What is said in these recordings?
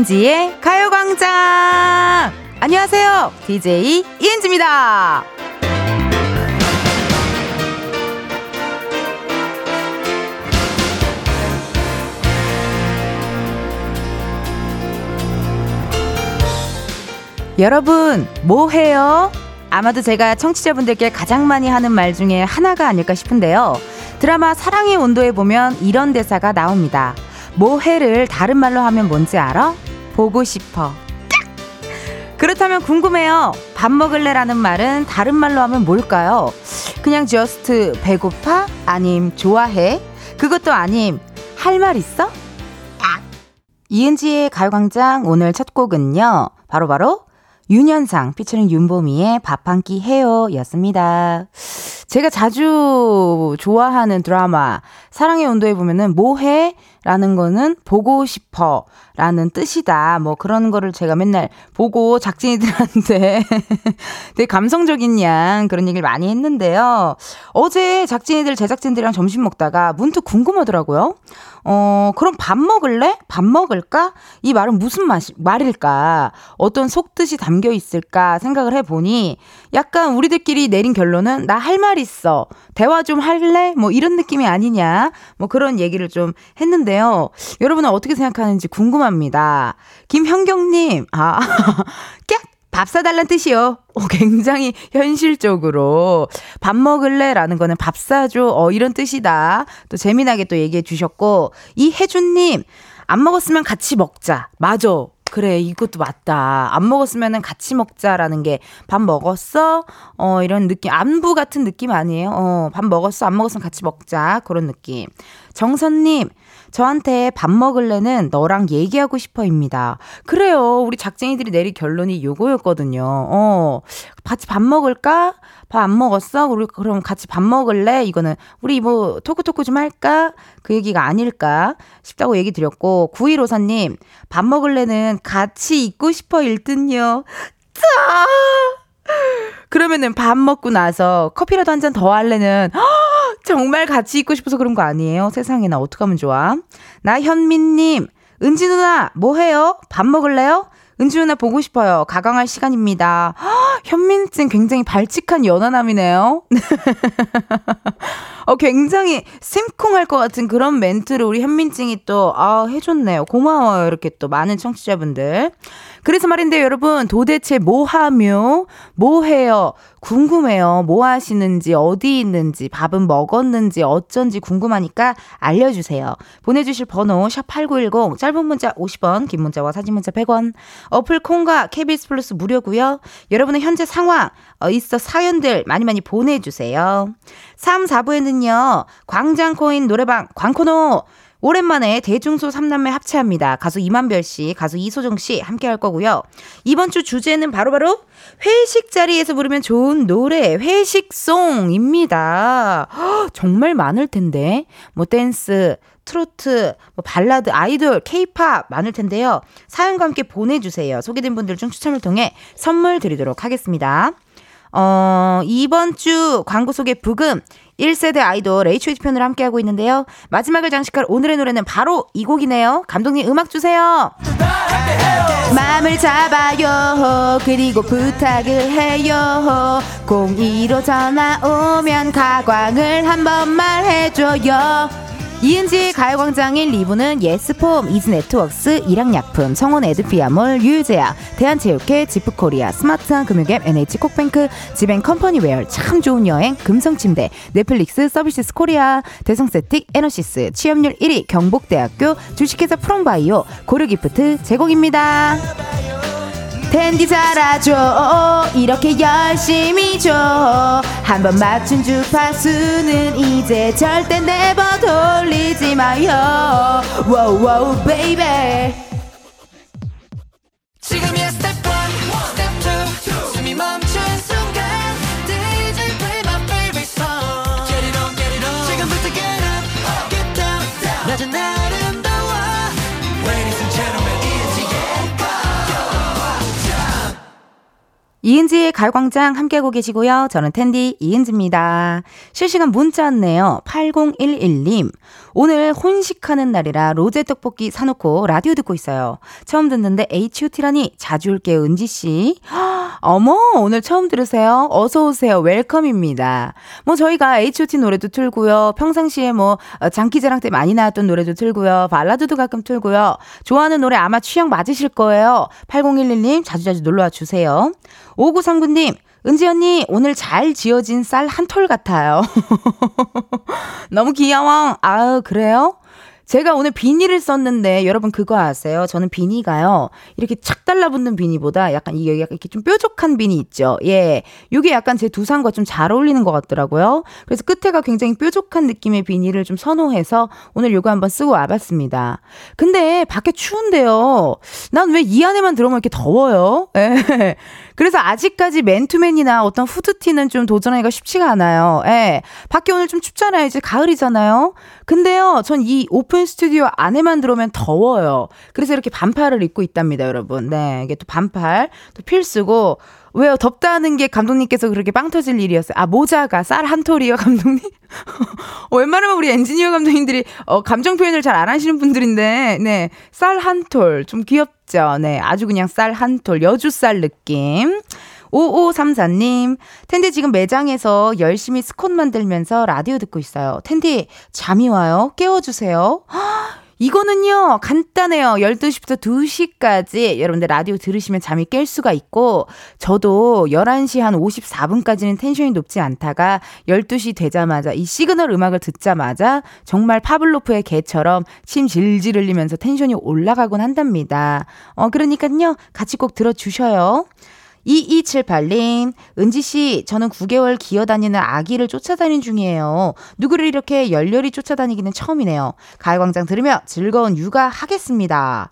이은지의 가요광장! 안녕하세요. DJ 이은지입니다. 여러분, 뭐 해요? 아마도 제가 청취자분들께 가장 많이 하는 말 중에 하나가 아닐까 싶은데요. 드라마 사랑의 온도에 보면 이런 대사가 나옵니다. 뭐 해를 다른 말로 하면 뭔지 알아? 보고 싶어. 그렇다면 궁금해요. 밥 먹을래라는 말은 다른 말로 하면 뭘까요? 그냥 just 배고파? 아님 좋아해? 그것도 아님 할 말 있어? 이은지의 가요광장 오늘 첫 곡은요. 바로바로 바로 윤현상 피처링 윤보미의 밥 한 끼 해요 였습니다. 제가 자주 좋아하는 드라마 사랑의 온도에 보면은 뭐해? 라는 거는 보고 싶어 라는 뜻이다. 뭐 그런 거를 제가 맨날 보고 작진이들한테 되게 감성적인 양 그런 얘기를 많이 했는데요. 어제 작진이들 제작진들이랑 점심 먹다가 문득 궁금하더라고요. 어, 그럼 밥 먹을래? 밥 먹을까? 이 말은 무슨 말, 말일까? 어떤 속뜻이 담겨 있을까 생각을 해보니 약간 우리들끼리 내린 결론은 나 할 말 있어. 대화 좀 할래? 뭐 이런 느낌이 아니냐? 뭐 그런 얘기를 좀 했는데요. 여러분은 어떻게 생각하는지 궁금합니다. 김현경님, 아, 깍! 밥 사달란 뜻이요. 어, 굉장히 현실적으로. 밥 먹을래? 라는 거는 밥 사줘. 어, 이런 뜻이다. 또 재미나게 또 얘기해 주셨고, 이혜준님, 안 먹었으면 같이 먹자. 맞아. 그래, 이것도 맞다. 안 먹었으면은 같이 먹자라는 게 밥 먹었어? 어, 이런 느낌. 안부 같은 느낌 아니에요? 어, 밥 먹었어? 안 먹었으면 같이 먹자. 그런 느낌. 정선님, 저한테 밥 먹을래는 너랑 얘기하고 싶어입니다. 그래요. 우리 작쟁이들이 내릴 결론이 요거였거든요. 어, 같이 밥 먹을까? 밥 안 먹었어? 우리 그럼 같이 밥 먹을래? 이거는 우리 뭐 토크토크 좀 할까? 그 얘기가 아닐까 싶다고 얘기 드렸고 9154님 밥 먹을래는 같이 있고 싶어 일든요. 짜! 그러면은 밥 먹고 나서 커피라도 한 잔 더 할래는 정말 같이 있고 싶어서 그런 거 아니에요? 세상에 나 어떡하면 좋아? 나현민님, 은지 누나, 뭐 해요? 밥 먹을래요? 은지 누나 보고 싶어요. 가강할 시간입니다. 현민증 굉장히 발칙한 연하남이네요. 어, 굉장히 심쿵할 것 같은 그런 멘트를 우리 현민증이 또, 아, 해줬네요. 고마워요. 이렇게 또 많은 청취자분들. 그래서 말인데 여러분 도대체 뭐 하며 뭐 해요? 궁금해요. 뭐 하시는지, 어디 있는지, 밥은 먹었는지, 어쩐지 궁금하니까 알려주세요. 보내주실 번호, 샵 8910, 짧은 문자 50원, 긴 문자와 사진 문자 100원, 어플 콩과 KBS 플러스 무료고요 여러분의 현재 상황, 어, 있어 사연들 많이 많이 보내주세요. 3, 4부에는요, 광장코인 노래방, 광코노, 오랜만에 대중소 3남매 합체합니다. 가수 임한별 씨, 가수 이소정 씨 함께 할 거고요. 이번 주 주제는 바로바로 바로 회식 자리에서 부르면 좋은 노래, 회식송입니다. 허, 정말 많을 텐데. 뭐 댄스, 트로트, 뭐 발라드, 아이돌, 케이팝 많을 텐데요. 사연과 함께 보내주세요. 소개된 분들 중 추첨을 통해 선물 드리도록 하겠습니다. 어, 이번 주 광고 속의 브금 1세대 아이돌 H.O.T 편을 함께하고 있는데요. 마지막을 장식할 오늘의 노래는 바로 이 곡이네요. 감독님 음악 주세요. 마음을 잡아요. 그리고 부탁을 해요. 02로 전화 오면 가광을 한 번만 해줘요. 이은지의 가요광장 1, 2부는 예스폼, 이즈네트웍스, 일양약품, 성원애드피아몰, 유유제약, 대한체육회, 지프코리아, 스마트한 금융앱, NH콕뱅크, 지벤컴퍼니웨어, 참 좋은 여행, 금성침대, 넷플릭스, 서비스 코리아, 대성쎌틱, 에너시스, 취업률 1위, 경북대학교, 주식회사 프롬바이오, 고려기프트 제공입니다. 댄디 잘하죠 이렇게 열심히 줘 한 번 맞춘 주파수는 이제 절대 내버 돌리지 마요. 워우 워우 baby 지금이야 이은지의 가요광장 함께하고 계시고요. 저는 텐디 이은지입니다. 실시간 문자 왔네요. 8011님. 오늘 혼식하는 날이라 로제 떡볶이 사놓고 라디오 듣고 있어요. 처음 듣는데 H.O.T라니 자주 올게요, 은지씨. 어머, 오늘 처음 들으세요? 어서오세요. 웰컴입니다. 뭐 저희가 H.O.T 노래도 틀고요. 평상시에 뭐 어, 장기자랑 때 많이 나왔던 노래도 틀고요. 발라드도 가끔 틀고요. 좋아하는 노래 아마 취향 맞으실 거예요. 8011님 자주자주 놀러와 주세요. 5939님, 은지 언니, 오늘 잘 지어진 쌀 한 톨 같아요. 너무 귀여워. 아우, 그래요? 제가 오늘 비니를 썼는데 여러분 그거 아세요? 저는 비니가요. 이렇게 착 달라붙는 비니보다 약간 이게 약간 이렇게 좀 뾰족한 비니 있죠. 예. 요게 약간 제 두상과 좀 잘 어울리는 것 같더라고요. 그래서 끝에가 굉장히 뾰족한 느낌의 비니를 좀 선호해서 오늘 요거 한번 쓰고 와봤습니다. 근데 밖에 추운데요. 난 왜 이 안에만 들어오면 이렇게 더워요? 예. 그래서 아직까지 맨투맨이나 어떤 후드티는 좀 도전하기가 쉽지가 않아요. 예. 밖에 오늘 좀 춥잖아요. 이제 가을이잖아요. 근데요, 전 이 오픈 스튜디오 안에만 들어오면 더워요. 그래서 이렇게 반팔을 입고 있답니다, 여러분. 네. 이게 또 반팔, 또 필수고, 왜요? 덥다는 게 감독님께서 그렇게 빵 터질 일이었어요. 아, 모자가 쌀 한 톨이요, 감독님? 어, 웬만하면 우리 엔지니어 감독님들이, 어, 감정 표현을 잘 안 하시는 분들인데, 네. 쌀 한 톨. 좀 귀엽죠? 네. 아주 그냥 쌀 한 톨. 여주쌀 느낌. 5534님, 텐디 지금 매장에서 열심히 스콘 만들면서 라디오 듣고 있어요. 텐디, 잠이 와요? 깨워주세요. 이거는요, 간단해요. 12시부터 2시까지 여러분들 라디오 들으시면 잠이 깰 수가 있고, 저도 11시 한 54분까지는 텐션이 높지 않다가 12시 되자마자 이 시그널 음악을 듣자마자 정말 파블로프의 개처럼 침 질질 흘리면서 텐션이 올라가곤 한답니다. 어, 그러니까요, 같이 꼭 들어주셔요. 2278님, 은지씨, 저는 9개월 기어다니는 아기를 쫓아다닌 중이에요. 누구를 이렇게 열렬히 쫓아다니기는 처음이네요. 가요광장 들으며 즐거운 육아 하겠습니다.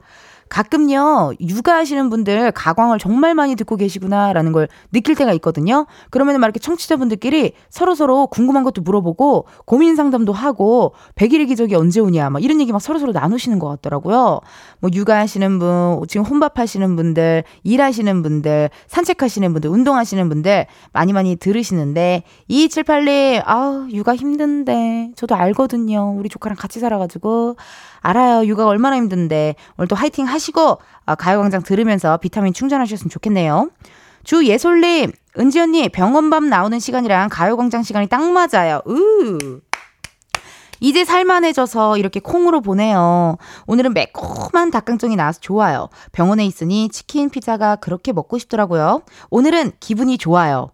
가끔요, 육아하시는 분들 가광을 정말 많이 듣고 계시구나라는 걸 느낄 때가 있거든요. 그러면 막 이렇게 청취자분들끼리 서로서로 궁금한 것도 물어보고 고민 상담도 하고 100일 기적이 언제 오냐 막 이런 얘기 막 서로서로 나누시는 것 같더라고요. 뭐 육아하시는 분, 지금 혼밥하시는 분들, 일하시는 분들, 산책하시는 분들, 운동하시는 분들 많이 많이 들으시는데 2278님, 아우, 육아 힘든데 저도 알거든요. 우리 조카랑 같이 살아가지고 알아요. 육아 얼마나 힘든데 오늘도 화이팅 하시고 아, 가요광장 들으면서 비타민 충전하셨으면 좋겠네요. 주예솔님, 은지 언니 병원밥 나오는 시간이랑 가요광장 시간이 딱 맞아요. 으. 이제 살만해져서 이렇게 콩으로 보내요. 오늘은 매콤한 닭강정이 나와서 좋아요. 병원에 있으니 치킨, 피자가 그렇게 먹고 싶더라고요. 오늘은 기분이 좋아요.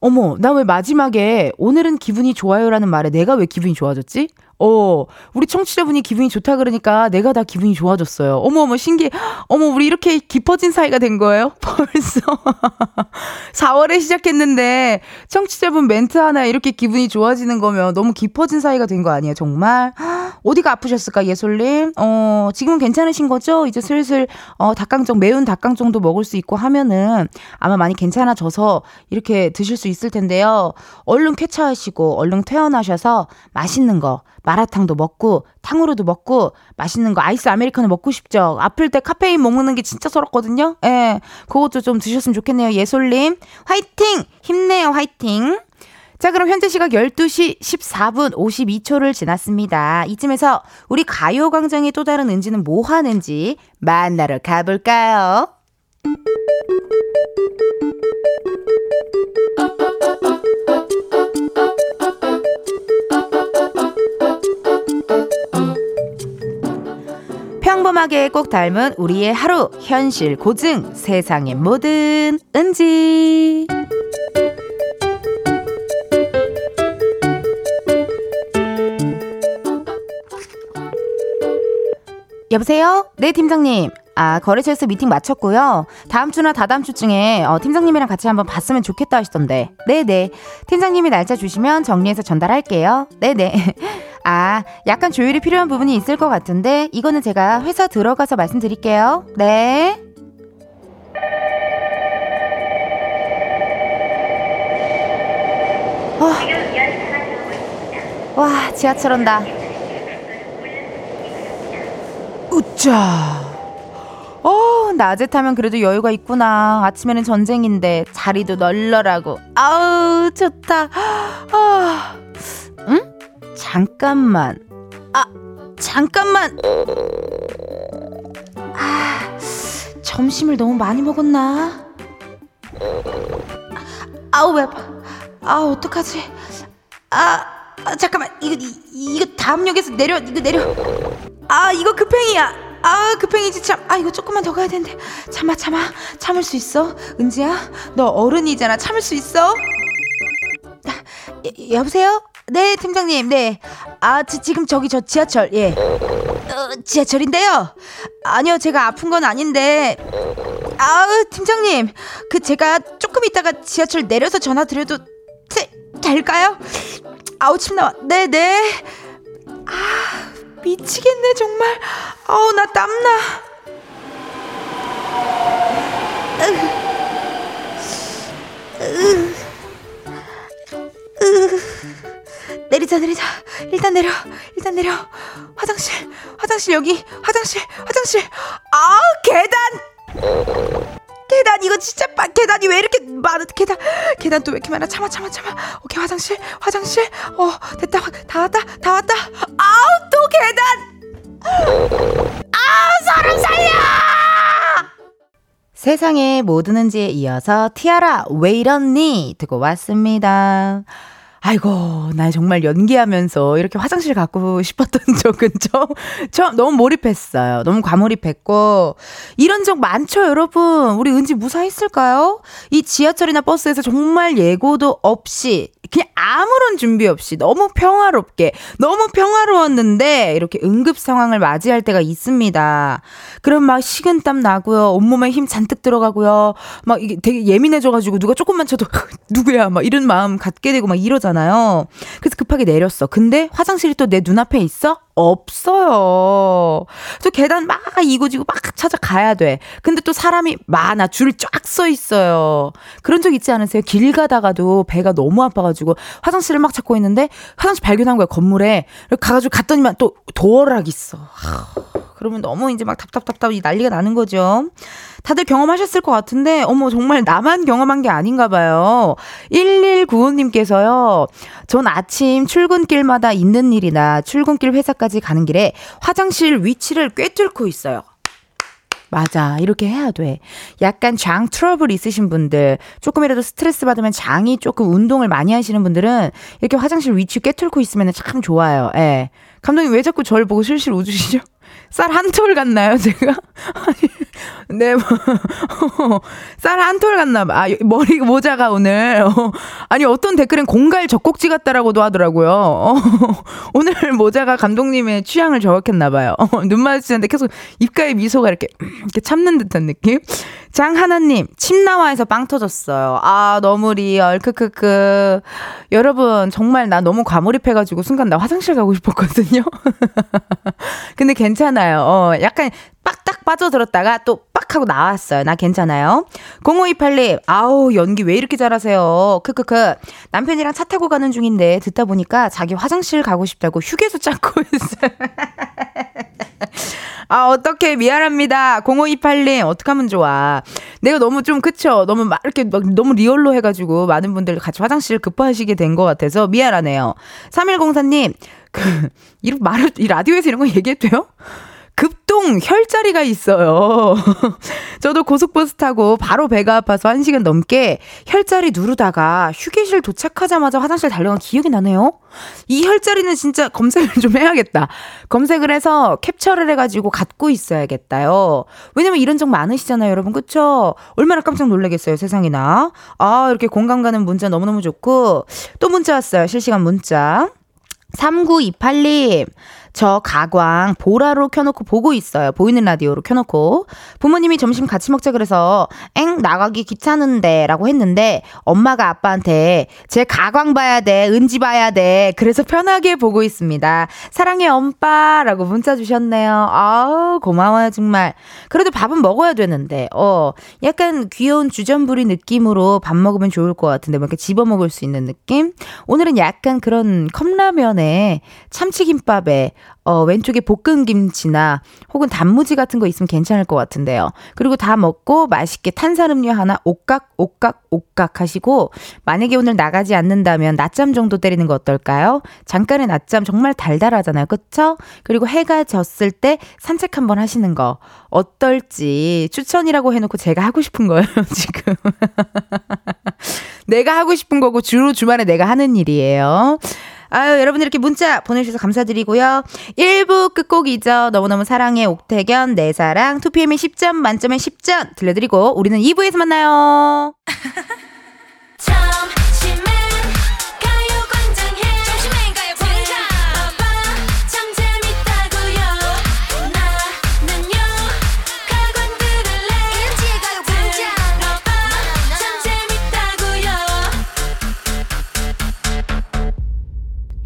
어머, 나 왜 마지막에 오늘은 기분이 좋아요라는 말에 내가 왜 기분이 좋아졌지? 어, 우리 청취자분이 기분이 좋다 그러니까 내가 다 기분이 좋아졌어요. 어머, 어머, 신기해. 어머, 우리 이렇게 깊어진 사이가 된 거예요? 벌써. 4월에 시작했는데, 청취자분 멘트 하나 이렇게 기분이 좋아지는 거면 너무 깊어진 사이가 된 거 아니에요, 정말? 어디가 아프셨을까, 예솔님? 어, 지금은 괜찮으신 거죠? 이제 슬슬, 어, 닭강정, 매운 닭강정도 먹을 수 있고 하면은 아마 많이 괜찮아져서 이렇게 드실 수 있을 텐데요. 얼른 쾌차하시고, 얼른 퇴원하셔서 맛있는 거, 마라탕도 먹고 탕후루도 먹고 맛있는 거 아이스 아메리카노 먹고 싶죠. 아플 때 카페인 먹는 게 진짜 서럽거든요. 예. 그것도 좀 드셨으면 좋겠네요. 예솔님. 화이팅! 힘내요. 화이팅! 자, 그럼 현재 시각 12시 14분 52초를 지났습니다. 이쯤에서 우리 가요광장의 또 다른 은지는 뭐 하는지 만나러 가볼까요? 평범하게 꼭 닮은 우리의 하루 현실 고증 세상의 모든 은지 여보세요? 네 팀장님 아, 거래처에서 미팅 마쳤고요. 다음 주나 다다음 주중에 어, 팀장님이랑 같이 한번 봤으면 좋겠다 하시던데. 네네. 팀장님이 날짜 주시면 정리해서 전달할게요. 네네. 아, 약간 조율이 필요한 부분이 있을 것 같은데, 이거는 제가 회사 들어가서 말씀드릴게요. 네. 어. 와, 지하철 온다. 우짜. 어, 낮에 타면 그래도 여유가 있구나. 아침에는 전쟁인데 자리도 널널하고. 아우, 좋다. 아, 응? 잠깐만. 아, 잠깐만. 아, 점심을 너무 많이 먹었나? 아우, 왜 아파. 아, 어떡하지? 아, 아 잠깐만. 이거, 이, 이거 다음 역에서 내려, 이거 내려. 아, 이거 급행이야. 아 급행이지 참. 아 이거 조금만 더 가야 되는데. 참아 참아. 참을 수 있어? 은지야, 너 어른이잖아. 참을 수 있어? 아, 여, 여보세요? 네 팀장님. 네. 아 지, 지금 저기 저 지하철. 예. 어, 지하철인데요. 아니요 제가 아픈 건 아닌데. 아우 팀장님. 그 제가 조금 있다가 지하철 내려서 전화 드려도 되, 될까요? 아우 침 나와. 네네. 네. 아. 미치겠네 정말. 아우 나 땀나. 내리자 내리자. 일단 내려 일단 내려. 화장실 화장실 여기. 화장실 화장실. 아 계단 계단 이거 진짜 빠, 계단이 왜 이렇게 많아? 계단 계단 또 왜 이렇게 많아? 참아 참아 참아. 오케이 화장실 화장실. 어 됐다 다 왔다 다 왔다. 아우 또 계단! 아 사람 살려! 세상에 뭐 드는지에 이어서 티아라 왜 이렇니? 듣고 왔습니다 아이고, 나 정말 연기하면서 이렇게 화장실 갖고 싶었던 적은 좀, 좀 너무 몰입했어요. 너무 과몰입했고, 이런 적 많죠, 여러분? 우리 은지 무사했을까요? 이 지하철이나 버스에서 정말 예고도 없이 그냥 아무런 준비 없이 너무 평화롭게 너무 평화로웠는데 이렇게 응급 상황을 맞이할 때가 있습니다. 그럼 막 식은땀 나고요. 온몸에 힘 잔뜩 들어가고요. 막 이게 되게 예민해져가지고 누가 조금만 쳐도 누구야 막 이런 마음 갖게 되고 막 이러잖아요. 그래서 급하게 내렸어. 근데 화장실이 또 내 눈앞에 있어? 없어요. 저 계단 막 이고지고 막 찾아가야 돼. 근데 또 사람이 많아. 줄 쫙 서 있어요. 그런 적 있지 않으세요? 길 가다가도 배가 너무 아파가지고 화장실을 막 찾고 있는데 화장실 발견한 거야, 건물에. 가가지고 갔더니만 또 도어락 있어. 그러면 너무 이제 막 답답답답 난리가 나는 거죠. 다들 경험하셨을 것 같은데, 어머, 정말 나만 경험한 게 아닌가 봐요. 1195님께서요, 전 아침 출근길마다 있는 일이나 출근길 회사까지 가는 길에 화장실 위치를 꿰뚫고 있어요. 맞아. 이렇게 해야 돼. 약간 장 트러블 있으신 분들, 조금이라도 스트레스 받으면 장이 조금 운동을 많이 하시는 분들은 이렇게 화장실 위치 꿰뚫고 있으면 참 좋아요. 예. 감독님 왜 자꾸 저를 보고 실실 웃으시죠? 쌀 한 톨 같나요, 제가? 아니, 네, 뭐, 쌀한 톨 같나 봐. 아, 머리 모자가 오늘. 어, 아니, 어떤 댓글엔 공갈 젖꼭지 같다라고도 하더라고요. 어, 오늘 모자가 감독님의 취향을 저격했나 봐요. 어, 눈 마주치는데 계속 입가에 미소가 이렇게, 이렇게 참는 듯한 느낌? 장하나님, 침나와에서 빵 터졌어요. 아, 너무 리얼. 크크크. 여러분, 정말 나 너무 과몰입해가지고 순간 나 화장실 가고 싶었거든요. 근데 괜찮아요. 어, 약간 빡딱 빠져들었다가 또 빡 하고 나왔어요. 나 괜찮아요. 0528님, 아우, 연기 왜 이렇게 잘하세요? 크크크. 남편이랑 차 타고 가는 중인데 듣다 보니까 자기 화장실 가고 싶다고 휴게소 찾고 있어요. 아, 어떻게 미안합니다. 0528님, 어떡하면 좋아. 내가 너무 좀, 그쵸? 너무 막 이렇게 막 너무 리얼로 해가지고 많은 분들 같이 화장실 급하시게 된 것 같아서 미안하네요. 3104님, 그, 이런 말을, 이 라디오에서 이런 거 얘기해도 돼요? 급동 혈자리가 있어요. 저도 고속버스 타고 바로 배가 아파서 1시간 넘게 혈자리 누르다가 휴게실 도착하자마자 화장실 달려간 기억이 나네요. 이 혈자리는 진짜 검색을 좀 해야겠다. 검색을 해서 캡처를 해가지고 갖고 있어야겠다요. 왜냐면 이런 적 많으시잖아요, 여러분. 그쵸? 얼마나 깜짝 놀라겠어요, 세상이나. 아, 이렇게 공감 가는 문자 너무너무 좋고. 또 문자 왔어요, 실시간 문자. 3928님, 저 가광 보라로 켜놓고 보고 있어요. 보이는 라디오로 켜놓고. 부모님이 점심 같이 먹자 그래서 엥 나가기 귀찮은데 라고 했는데 엄마가 아빠한테 제 가광 봐야 돼. 은지 봐야 돼. 그래서 편하게 보고 있습니다. 사랑해 엄빠 라고 문자 주셨네요. 아우 고마워요 정말. 그래도 밥은 먹어야 되는데 어 약간 귀여운 주전부리 느낌으로 밥 먹으면 좋을 것 같은데 뭐 이렇게 집어 먹을 수 있는 느낌? 오늘은 약간 그런 컵라면에 참치김밥에 어, 왼쪽에 볶은 김치나 혹은 단무지 같은 거 있으면 괜찮을 것 같은데요. 그리고 다 먹고 맛있게 탄산음료 하나 옥각, 옥각, 옥각 하시고 만약에 오늘 나가지 않는다면 낮잠 정도 때리는 거 어떨까요? 잠깐의 낮잠 정말 달달하잖아요. 그쵸? 그리고 해가 졌을 때 산책 한번 하시는 거 어떨지 추천이라고 해놓고 제가 하고 싶은 거예요, 지금. 내가 하고 싶은 거고 주로 주말에 내가 하는 일이에요. 아유, 여러분들 이렇게 문자 보내주셔서 감사드리고요. 1부 끝곡이죠. 너무너무 사랑해, 옥태견, 내 사랑, 2PM의 10점 만점에 10점 들려드리고, 우리는 2부에서 만나요.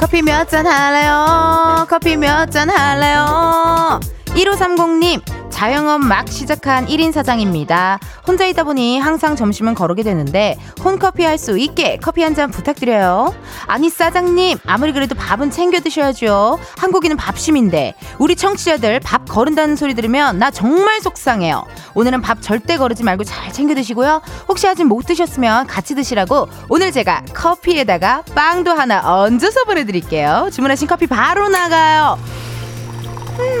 커피 몇 잔 할래요? 커피 몇 잔 할래요? 1530님, 자영업 막 시작한 1인 사장입니다. 혼자 있다 보니 항상 점심은 거르게 되는데 홈커피 할 수 있게 커피 한 잔 부탁드려요. 아니 사장님 아무리 그래도 밥은 챙겨 드셔야죠. 한국인은 밥심인데 우리 청취자들 밥 거른다는 소리 들으면 나 정말 속상해요. 오늘은 밥 절대 거르지 말고 잘 챙겨 드시고요. 혹시 아직 못 드셨으면 같이 드시라고 오늘 제가 커피에다가 빵도 하나 얹어서 보내드릴게요. 주문하신 커피 바로 나가요. 음,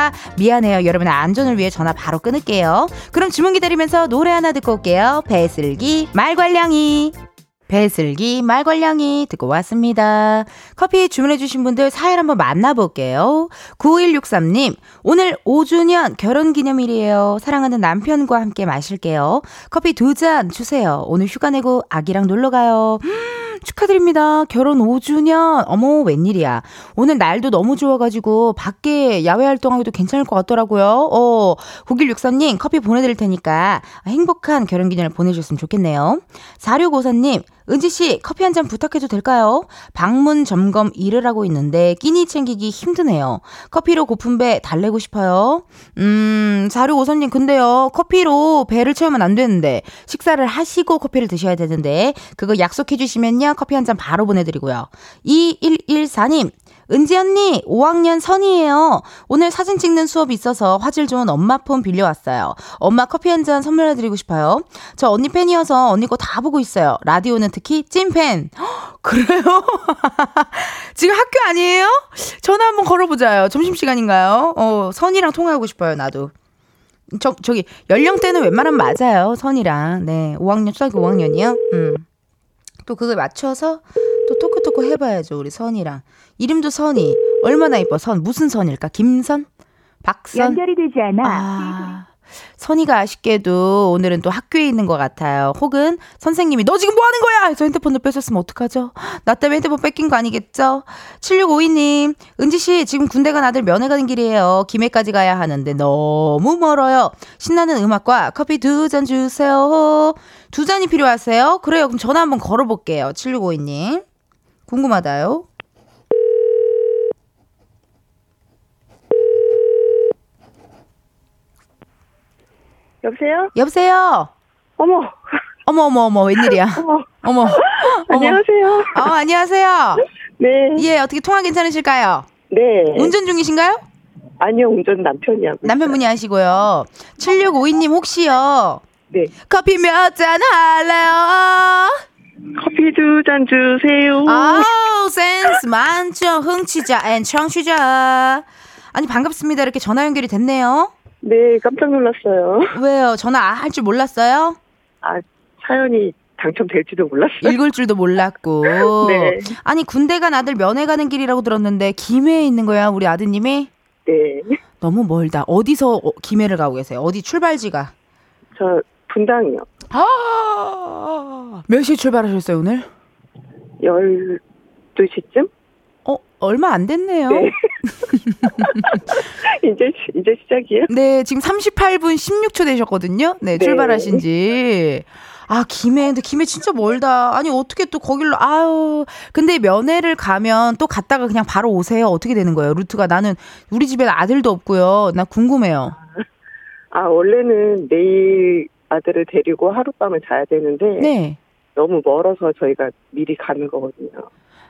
미안해요. 여러분의 안전을 위해 전화 바로 끊을게요. 그럼 주문 기다리면서 노래 하나 듣고 올게요. 배슬기 말괄량이. 배슬기 말괄량이 듣고 왔습니다. 커피 주문해주신 분들 사연 한번 만나볼게요. 9163님, 오늘 5주년 결혼 기념일이에요. 사랑하는 남편과 함께 마실게요. 커피 두 잔 주세요. 오늘 휴가 내고 아기랑 놀러 가요. 축하드립니다. 결혼 5주년. 어머, 웬일이야. 오늘 날도 너무 좋아가지고 밖에 야외 활동하기도 괜찮을 것 같더라고요. 어, 9164님 커피 보내드릴 테니까 행복한 결혼 기념을 보내주셨으면 좋겠네요. 4654님, 은지 씨, 커피 한 잔 부탁해도 될까요? 방문 점검 일을 하고 있는데 끼니 챙기기 힘드네요. 커피로 고픈 배 달래고 싶어요. 음, 4654님, 근데요, 커피로 배를 채우면 안 되는데, 식사를 하시고 커피를 드셔야 되는데, 그거 약속해 주시면요, 커피 한 잔 바로 보내드리고요. 2114님, 은지 언니, 5학년 선이에요. 오늘 사진 찍는 수업이 있어서 화질 좋은 엄마 폰 빌려왔어요. 엄마 커피 한 잔 선물해드리고 싶어요. 저 언니 팬이어서 언니 거 다 보고 있어요. 라디오는 특히 찐팬. 그래요? 지금 학교 아니에요? 전화 한번 걸어보자요. 점심시간인가요? 어, 선이랑 통화하고 싶어요, 나도. 저, 저기, 연령대는 웬만하면 맞아요, 선이랑. 네, 5학년, 초등학교 5학년이요? 음. 또 그걸 맞춰서 또 토크토크 해봐야죠, 우리 선이랑. 이름도 선이. 얼마나 이뻐, 선. 무슨 선일까? 김선? 박선? 연결이 되지 않아. 아, 선이가 아쉽게도 오늘은 또 학교에 있는 것 같아요. 혹은 선생님이 너 지금 뭐 하는 거야? 해서 핸드폰을 뺏었으면 어떡하죠? 나 때문에 핸드폰 뺏긴 거 아니겠죠? 7652님, 은지씨, 지금 군대 간 아들 면회 가는 길이에요. 김해까지 가야 하는데 너무 멀어요. 신나는 음악과 커피 두 잔 주세요. 두 잔이 필요하세요? 그래요. 그럼 전화 한번 걸어볼게요. 7652님. 궁금하다요. 여보세요? 여보세요? 어머, 어머, 어머, 어머, 웬일이야? 어머. 어머. 안녕하세요. 아, 안녕하세요. 네. 예, 어떻게 통화 괜찮으실까요? 네. 운전 중이신가요? 아니요, 운전 남편이 하고. 남편분이 하시고요. 7652님 혹시요. 네. 커피 몇 잔 할래요? 커피 두 잔 주세요. 아우, 센스 많죠. 흥취자 and 청취자. 아니, 반갑습니다. 이렇게 전화 연결이 됐네요. 네, 깜짝 놀랐어요. 왜요? 전화 할 줄 몰랐어요? 아, 사연이 당첨될지도 몰랐어요. 읽을 줄도 몰랐고. 네. 아니 군대 간 아들 면회 가는 길이라고 들었는데 김해에 있는 거야 우리 아드님이? 네. 너무 멀다. 어디서 어, 김해를 가고 계세요? 어디 출발지가? 저 분당이요. 아, 몇 시에 출발하셨어요 오늘? 12시쯤? 어 얼마 안 됐네요. 네. 이제, 이제 시작이에요? 네, 지금 38분 16초 되셨거든요. 네, 네. 출발하신 지. 아, 김해. 근데 김해 진짜 멀다. 아니, 어떻게 또 거길로, 아유. 근데 면회를 가면 또 갔다가 그냥 바로 오세요. 어떻게 되는 거예요? 루트가. 나는 우리 집에 아들도 없고요. 나 궁금해요. 아, 원래는 내일 아들을 데리고 하룻밤을 자야 되는데 네. 너무 멀어서 저희가 미리 가는 거거든요.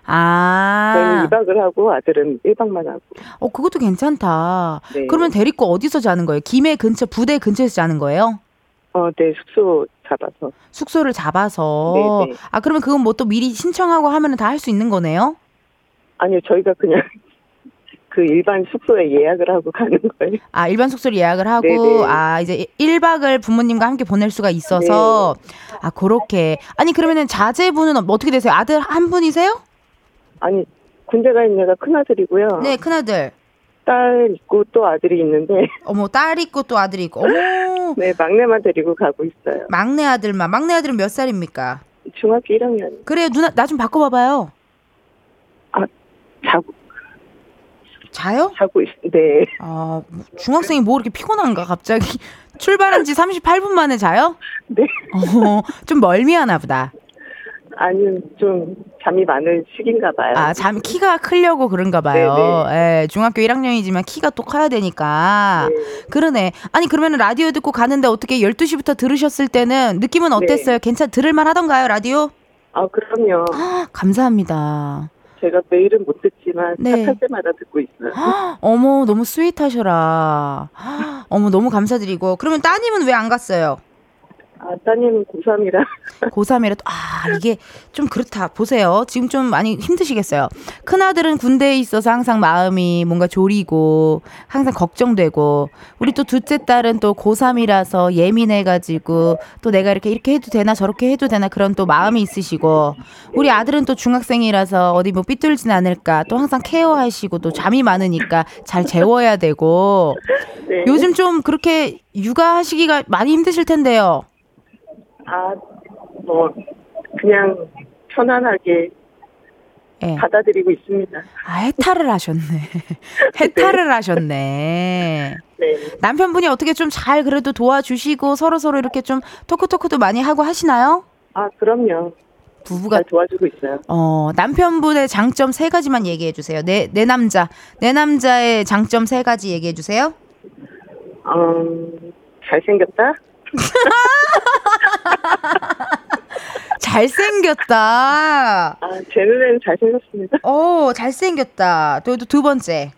저희는 아. 2박을 하고 아들은 1박만 하고. 어, 그것도 괜찮다. 네. 그러면 데리고 어디서 자는 거예요? 김해 근처, 부대 근처에서 자는 거예요? 어, 네, 숙소 잡아서. 숙소를 잡아서. 네 네. 아, 그러면 그건 뭐 또 미리 신청하고 하면 다 할 수 있는 거네요? 아니요, 저희가 그냥 그 일반 숙소에 예약을 하고 가는 거예요. 아, 일반 숙소를 예약을 하고, 네네. 아, 이제 1박을 부모님과 함께 보낼 수가 있어서, 네. 아, 그렇게. 아니, 그러면은 자제분은 어떻게 되세요? 아들 한 분이세요? 아니, 군대 가 있는 애가 큰 아들이고요. 네, 큰 아들. 딸 있고 또 아들이 있는데, 어머, 딸 있고 또 아들 있고, 어머, 네, 막내만 데리고 가고 있어요. 막내 아들만. 막내 아들은 몇 살입니까? 중학교 1학년. 그래요, 누나, 나 좀 바꿔봐봐요. 자고, 자요? 자고 있, 네. 아, 뭐 중학생이 뭐 이렇게 피곤한가, 갑자기. 출발한 지 38분 만에 자요? 네. 어, 좀 멀미하나 보다. 아니요, 좀 잠이 많은 시기인가 봐요. 아, 잠, 키가 크려고 그런가 봐요. 예, 중학교 1학년이지만 키가 또 커야 되니까. 네. 그러네. 아니, 그러면 라디오 듣고 가는데 어떻게 12시부터 들으셨을 때는 느낌은 어땠어요? 괜찮, 들을만 하던가요, 라디오? 아, 그럼요. 아, 감사합니다. 제가 매일은 못 듣지만 네. 차탈 때마다 듣고 있어요. 아, 어머, 너무 sweet하셔라. 아, 어머, 너무 감사드리고. 그러면 따님은 왜 안 갔어요? 아, 따님은 고3이라. 고3이라 또, 아, 이게 좀 그렇다. 보세요. 지금 좀 많이 힘드시겠어요. 큰아들은 군대에 있어서 항상 마음이 뭔가 졸이고, 항상 걱정되고, 우리 또 둘째 딸은 또 고3이라서 예민해가지고, 또 내가 이렇게, 이렇게 해도 되나, 저렇게 해도 되나, 그런 또 마음이 있으시고, 우리 아들은 또 중학생이라서 어디 뭐 삐뚤진 않을까, 또 항상 케어하시고, 또 잠이 많으니까 잘 재워야 되고, 네. 요즘 좀 그렇게 육아하시기가 많이 힘드실 텐데요. 아, 뭐, 그냥 편안하게 예. 받아들이고 있습니다. 아, 해탈을 하셨네. 해탈을 하셨네. 네. 남편분이 어떻게 좀 잘 그래도 도와주시고 서로 서로 이렇게 좀 토크토크도 많이 하고 하시나요? 아, 그럼요. 부부가 잘 도와주고 있어요. 어, 남편분의 장점 세 가지만 얘기해 주세요. 내, 내 남자. 내 남자의 장점 세 가지 얘기해 주세요. 음, 잘생겼다? 잘생겼다. 아, 제 눈에는 잘생겼습니다. 오, 잘생겼다. 또, 또두 번째.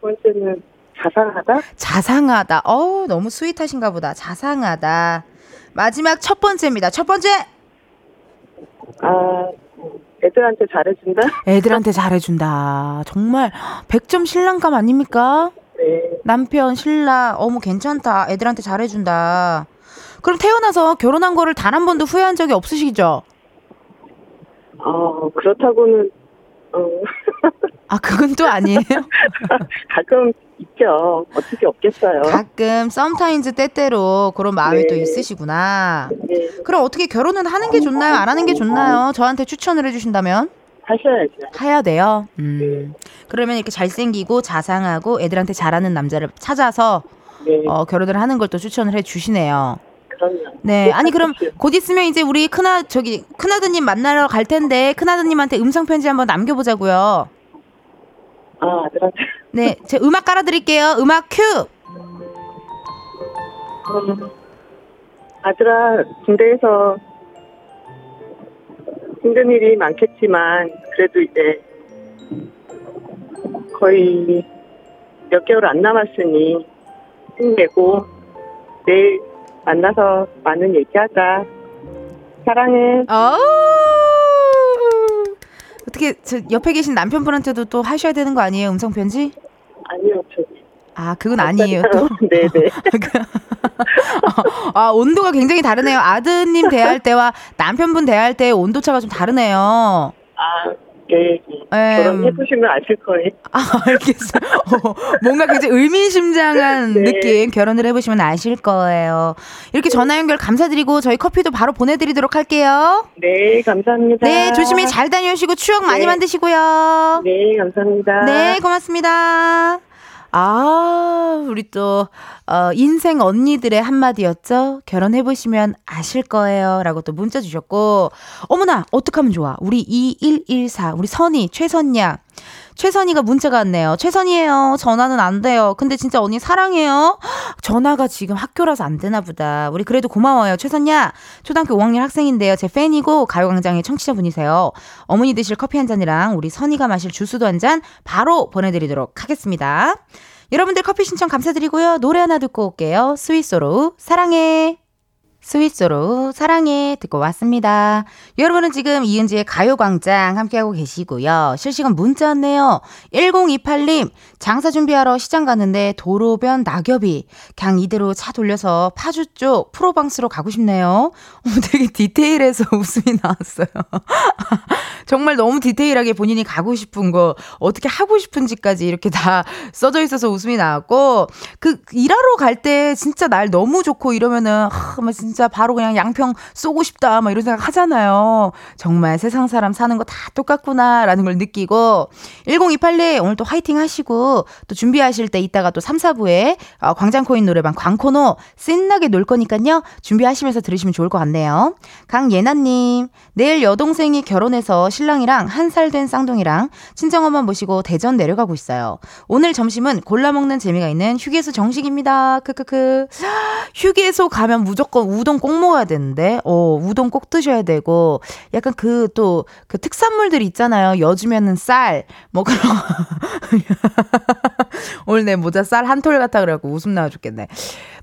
두 번째는 자상하다? 자상하다. 어우, 너무 스윗하신가 보다. 자상하다. 마지막 첫 번째입니다. 첫 번째. 아, 애들한테 잘해준다? 애들한테 잘해준다. 정말 100점 신랑감 아닙니까? 네. 남편, 신랑, 어머, 괜찮다. 애들한테 잘해준다. 그럼 태어나서 결혼한 거를 단 한 번도 후회한 적이 없으시죠? 어, 그렇다고는, 어, 아, 그건 또 아니에요? 가끔 있죠. 어떻게 없겠어요. 가끔, 썸타임즈 때때로 그런 마음이 네. 또 있으시구나. 네, 그럼 어떻게 결혼은 하는 게 좋나요? 안 하는 게 좋나요? 저한테 추천을 해주신다면? 하셔야죠. 해야 돼요. 음. 그러면 이렇게 잘생기고 자상하고 애들한테 잘하는 남자를 찾아서 네, 어, 결혼을 하는 걸 또 추천을 해 주시네요. 그럼요. 네. 아니 그럼. 곧 있으면 이제 우리 큰아 저기 큰아드님 만나러 갈 텐데 큰아드님한테 음성 편지 한번 남겨 보자고요. 아, 아들한테. 네. 제 음악 깔아 드릴게요. 음악 큐. 음, 아들아, 군대에서 힘든 일이 많겠지만, 그래도 이제 거의 몇 개월 안 남았으니 힘내고, 내일 만나서 많은 얘기하자. 사랑해. 어. 어떻게 저 옆에 계신 남편분한테도 또 하셔야 되는 거 아니에요? 음성 편지? 아니요, 저기, 아, 그건 아니에요. 또. 네네. 아, 온도가 굉장히 다르네요. 아드님 대할 때와 남편분 대할 때 온도차가 좀 다르네요. 아, 네. 네. 결혼해보시면 아실 거예요. 아, 알겠어요. 어, 뭔가 굉장히 의미심장한 네. 느낌 결혼을 해보시면 아실 거예요. 이렇게 네. 전화 연결 감사드리고 저희 커피도 바로 보내드리도록 할게요. 네, 감사합니다. 네, 조심히 잘 다녀오시고 추억 많이 네. 만드시고요. 네, 감사합니다. 네, 고맙습니다. 아, 우리 또, 어, 인생 언니들의 한마디였죠? 결혼해보시면 아실 거예요. 라고 또 문자 주셨고, 어머나, 어떡하면 좋아. 우리 2114, 우리 선희, 최선양. 최선이가 문자가 왔네요. 최선이에요. 전화는 안 돼요. 근데 진짜 언니 사랑해요. 전화가 지금 학교라서 안 되나 보다. 우리 그래도 고마워요. 최선야. 초등학교 5학년 학생인데요. 제 팬이고 가요광장의 청취자분이세요. 어머니 드실 커피 한 잔이랑 우리 선이가 마실 주스도 한 잔 바로 보내드리도록 하겠습니다. 여러분들 커피 신청 감사드리고요. 노래 하나 듣고 올게요. 스위스로 사랑해. 스위스로 사랑해 듣고 왔습니다. 여러분은 지금 이은지의 가요광장 함께하고 계시고요. 실시간 문자 왔네요. 1028님 장사 준비하러 시장 갔는데 도로변 낙엽이 그냥 이대로 차 돌려서 파주 쪽 프로방스로 가고 싶네요. 어, 되게 디테일해서 웃음이 나왔어요. 정말 너무 디테일하게 본인이 가고 싶은 거 어떻게 하고 싶은지까지 이렇게 다 써져 있어서 웃음이 나왔고 그 일하러 갈 때 진짜 날 너무 좋고 이러면은 하, 진짜 바로 그냥 양평 쏘고 싶다 막 이런 생각 하잖아요. 정말 세상 사람 사는 거 다 똑같구나라는 걸 느끼고 1028님 오늘 또 화이팅 하시고 또 준비하실 때 이따가 또 3, 4부에 어, 광장코인 노래방 광코노 신나게 놀 거니까요. 준비하시면서 들으시면 좋을 것 같네요. 강예나님 내일 여동생이 결혼해서 신랑이랑 한 살 된 쌍둥이랑 친정엄마 모시고 대전 내려가고 있어요. 오늘 점심은 골라 먹는 재미가 있는 휴게소 정식입니다. 크크크. 휴게소 가면 무조건 우동 꼭 먹어야 되는데, 어, 우동 꼭 드셔야 되고, 약간 그 또, 그 특산물들 있잖아요. 여주면은 쌀, 뭐 그런. 오늘 내 모자 쌀 한 톨 같아 그래갖고 웃음 나와 죽겠네.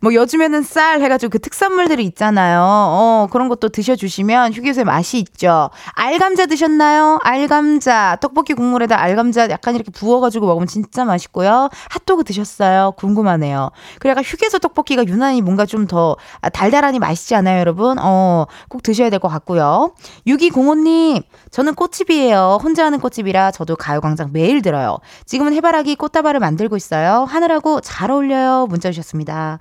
뭐 요즘에는 쌀 해가지고 그 특산물들이 있잖아요. 어, 그런 것도 드셔주시면 휴게소에 맛이 있죠. 알감자 드셨나요? 알감자. 떡볶이 국물에다 알감자 약간 이렇게 부어가지고 먹으면 진짜 맛있고요. 핫도그 드셨어요? 궁금하네요. 약간 휴게소 떡볶이가 유난히 뭔가 좀 더 달달하니 맛있지 않아요, 여러분? 어, 꼭 드셔야 될 것 같고요. 6205님, 저는 꽃집이에요. 혼자 하는 꽃집이라 저도 가요광장 매일 들어요. 지금은 해바라기 꽃다발을 만들고 있어요. 하늘하고 잘 어울려요. 문자 주셨습니다.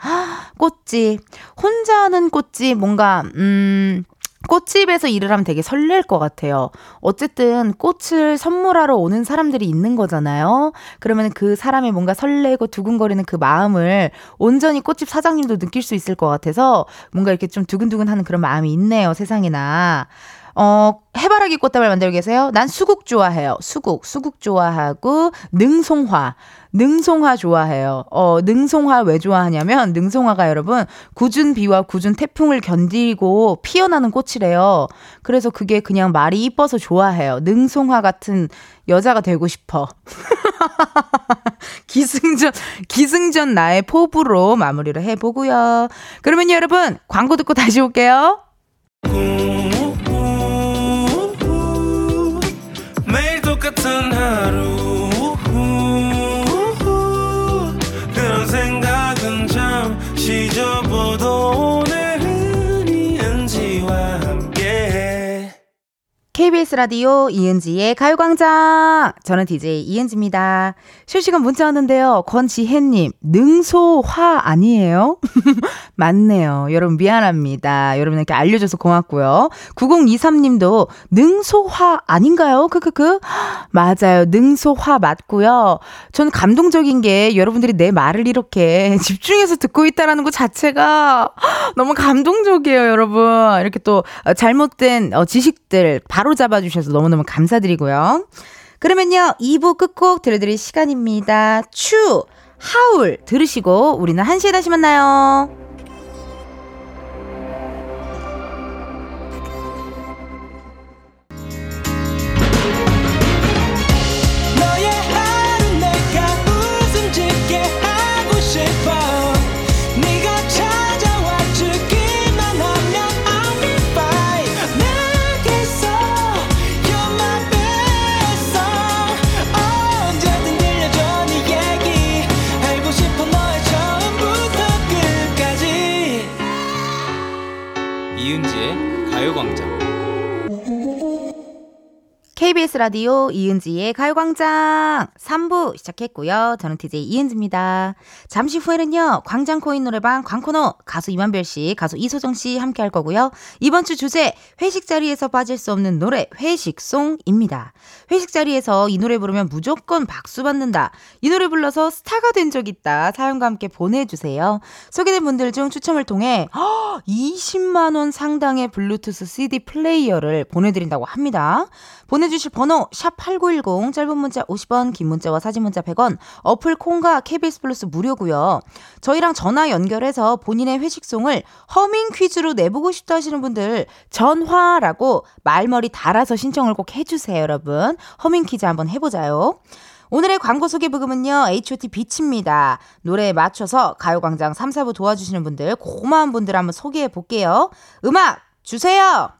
꽃집. 혼자 하는 꽃집, 뭔가, 음, 꽃집에서 일을 하면 되게 설렐 것 같아요. 어쨌든 꽃을 선물하러 오는 사람들이 있는 거잖아요. 그러면 그 사람의 뭔가 설레고 두근거리는 그 마음을 온전히 꽃집 사장님도 느낄 수 있을 것 같아서 뭔가 이렇게 좀 두근두근 하는 그런 마음이 있네요. 세상에나. 어, 해바라기 꽃다발 만들고 계세요? 난 수국 좋아해요. 수국, 수국 좋아하고, 능송화. 능송화 좋아해요. 어, 능송화 왜 좋아하냐면, 능송화가 여러분, 굳은 비와 굳은 태풍을 견디고 피어나는 꽃이래요. 그래서 그게 그냥 말이 이뻐서 좋아해요. 능송화 같은 여자가 되고 싶어. 기승전, 기승전 나의 포부로 마무리를 해보고요. 그러면 여러분, 광고 듣고 다시 올게요. 같 KBS 라디오 이은지의 가요광장 저는 DJ 이은지입니다 실시간 문자 왔는데요 권지혜님 능소화 아니에요? 맞네요. 여러분 미안합니다. 여러분에게 알려줘서 고맙고요. 9023님도 능소화 아닌가요? 크크크. 맞아요. 능소화 맞고요. 저는 감동적인 게 여러분들이 내 말을 이렇게 집중해서 듣고 있다라는 것 자체가 너무 감동적이에요, 여러분. 이렇게 또 잘못된 어, 지식들 바로 잡아주셔서 너무너무 감사드리고요. 그러면요, 2부 끝곡 들려드릴 시간입니다. 추! 하울 들으시고 우리는 1시에 다시 만나요. KBS 라디오 이은지의 가요광장 3부 시작했고요. 저는 DJ 이은지입니다. 잠시 후에는요, 광장코인 노래방 광코노 가수 임한별 씨, 가수 이소정 씨 함께 할 거고요. 이번 주 주제, 회식 자리에서 빠질 수 없는 노래, 회식송입니다. 회식 자리에서 이 노래 부르면 무조건 박수 받는다. 이 노래 불러서 스타가 된 적 있다. 사연과 함께 보내주세요. 소개된 분들 중 추첨을 통해 20만원 상당의 블루투스 CD 플레이어를 보내드린다고 합니다. 보내 주실 번호 샵8910 짧은 문자 50원 긴 문자와 사진 문자 100원 어플 콩과 KBS 플러스 무료고요. 저희랑 전화 연결해서 본인의 회식송을 허밍 퀴즈로 내보고 싶다 하시는 분들 전화라고 말머리 달아서 신청을 꼭 해주세요 여러분. 허밍 퀴즈 한번 해보자요. 오늘의 광고 소개 부금은요, H.O.T. 빛입니다. 노래에 맞춰서 가요광장 3, 4부 도와주시는 분들, 고마운 분들 한번 소개해 볼게요. 음악 주세요!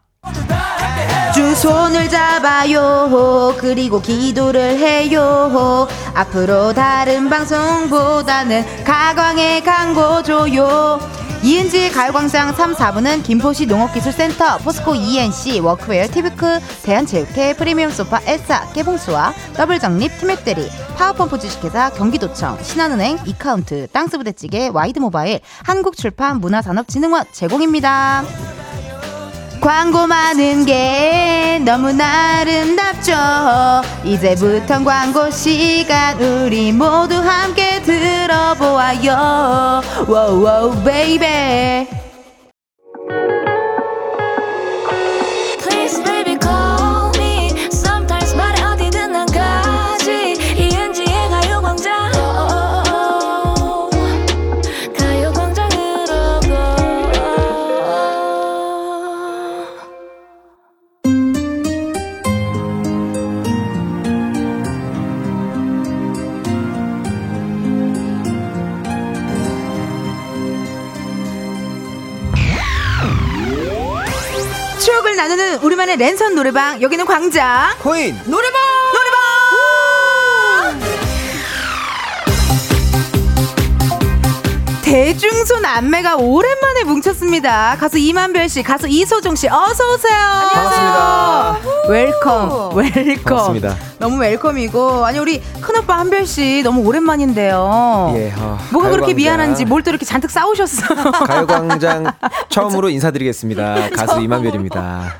두 손을 잡아요. 그리고 기도를 해요. 앞으로 다른 방송보다는 가광에 광고 줘요. 이은지의 가요광장 3, 4부는 김포시 농업기술센터, 포스코 ENC, 워크웨어, 티브크, 대한체육회, 프리미엄 소파, 엘사, 깨봉수와 더블정립, 티맵대리, 파워펌프 주식회사, 경기도청, 신한은행, 이카운트, 땅스부대찌개, 와이드모바일, 한국출판, 문화산업진흥원 제공입니다. 광고 많은 게 너무나 아름답죠. 이제부턴 광고 시간 우리 모두 함께 들어보아요. 워워 베이베 나누는 우리만의 랜선 노래방. 여기는 광장. 코인. 노래방 대중소 남매가 오랜만에 뭉쳤습니다. 가수 임한별 씨, 가수 이소정 씨, 어서 오세요. 반갑습니다. welcome, welcome. 반갑습니다. 너무 welcome이고 아니 우리 큰 오빠 한별 씨 너무 오랜만인데요. 예, 어, 뭐가 그렇게. 미안한지 뭘 또 이렇게 잔뜩 싸오셨어요. 가요광장 처음으로 인사드리겠습니다. 가수 이만별입니다.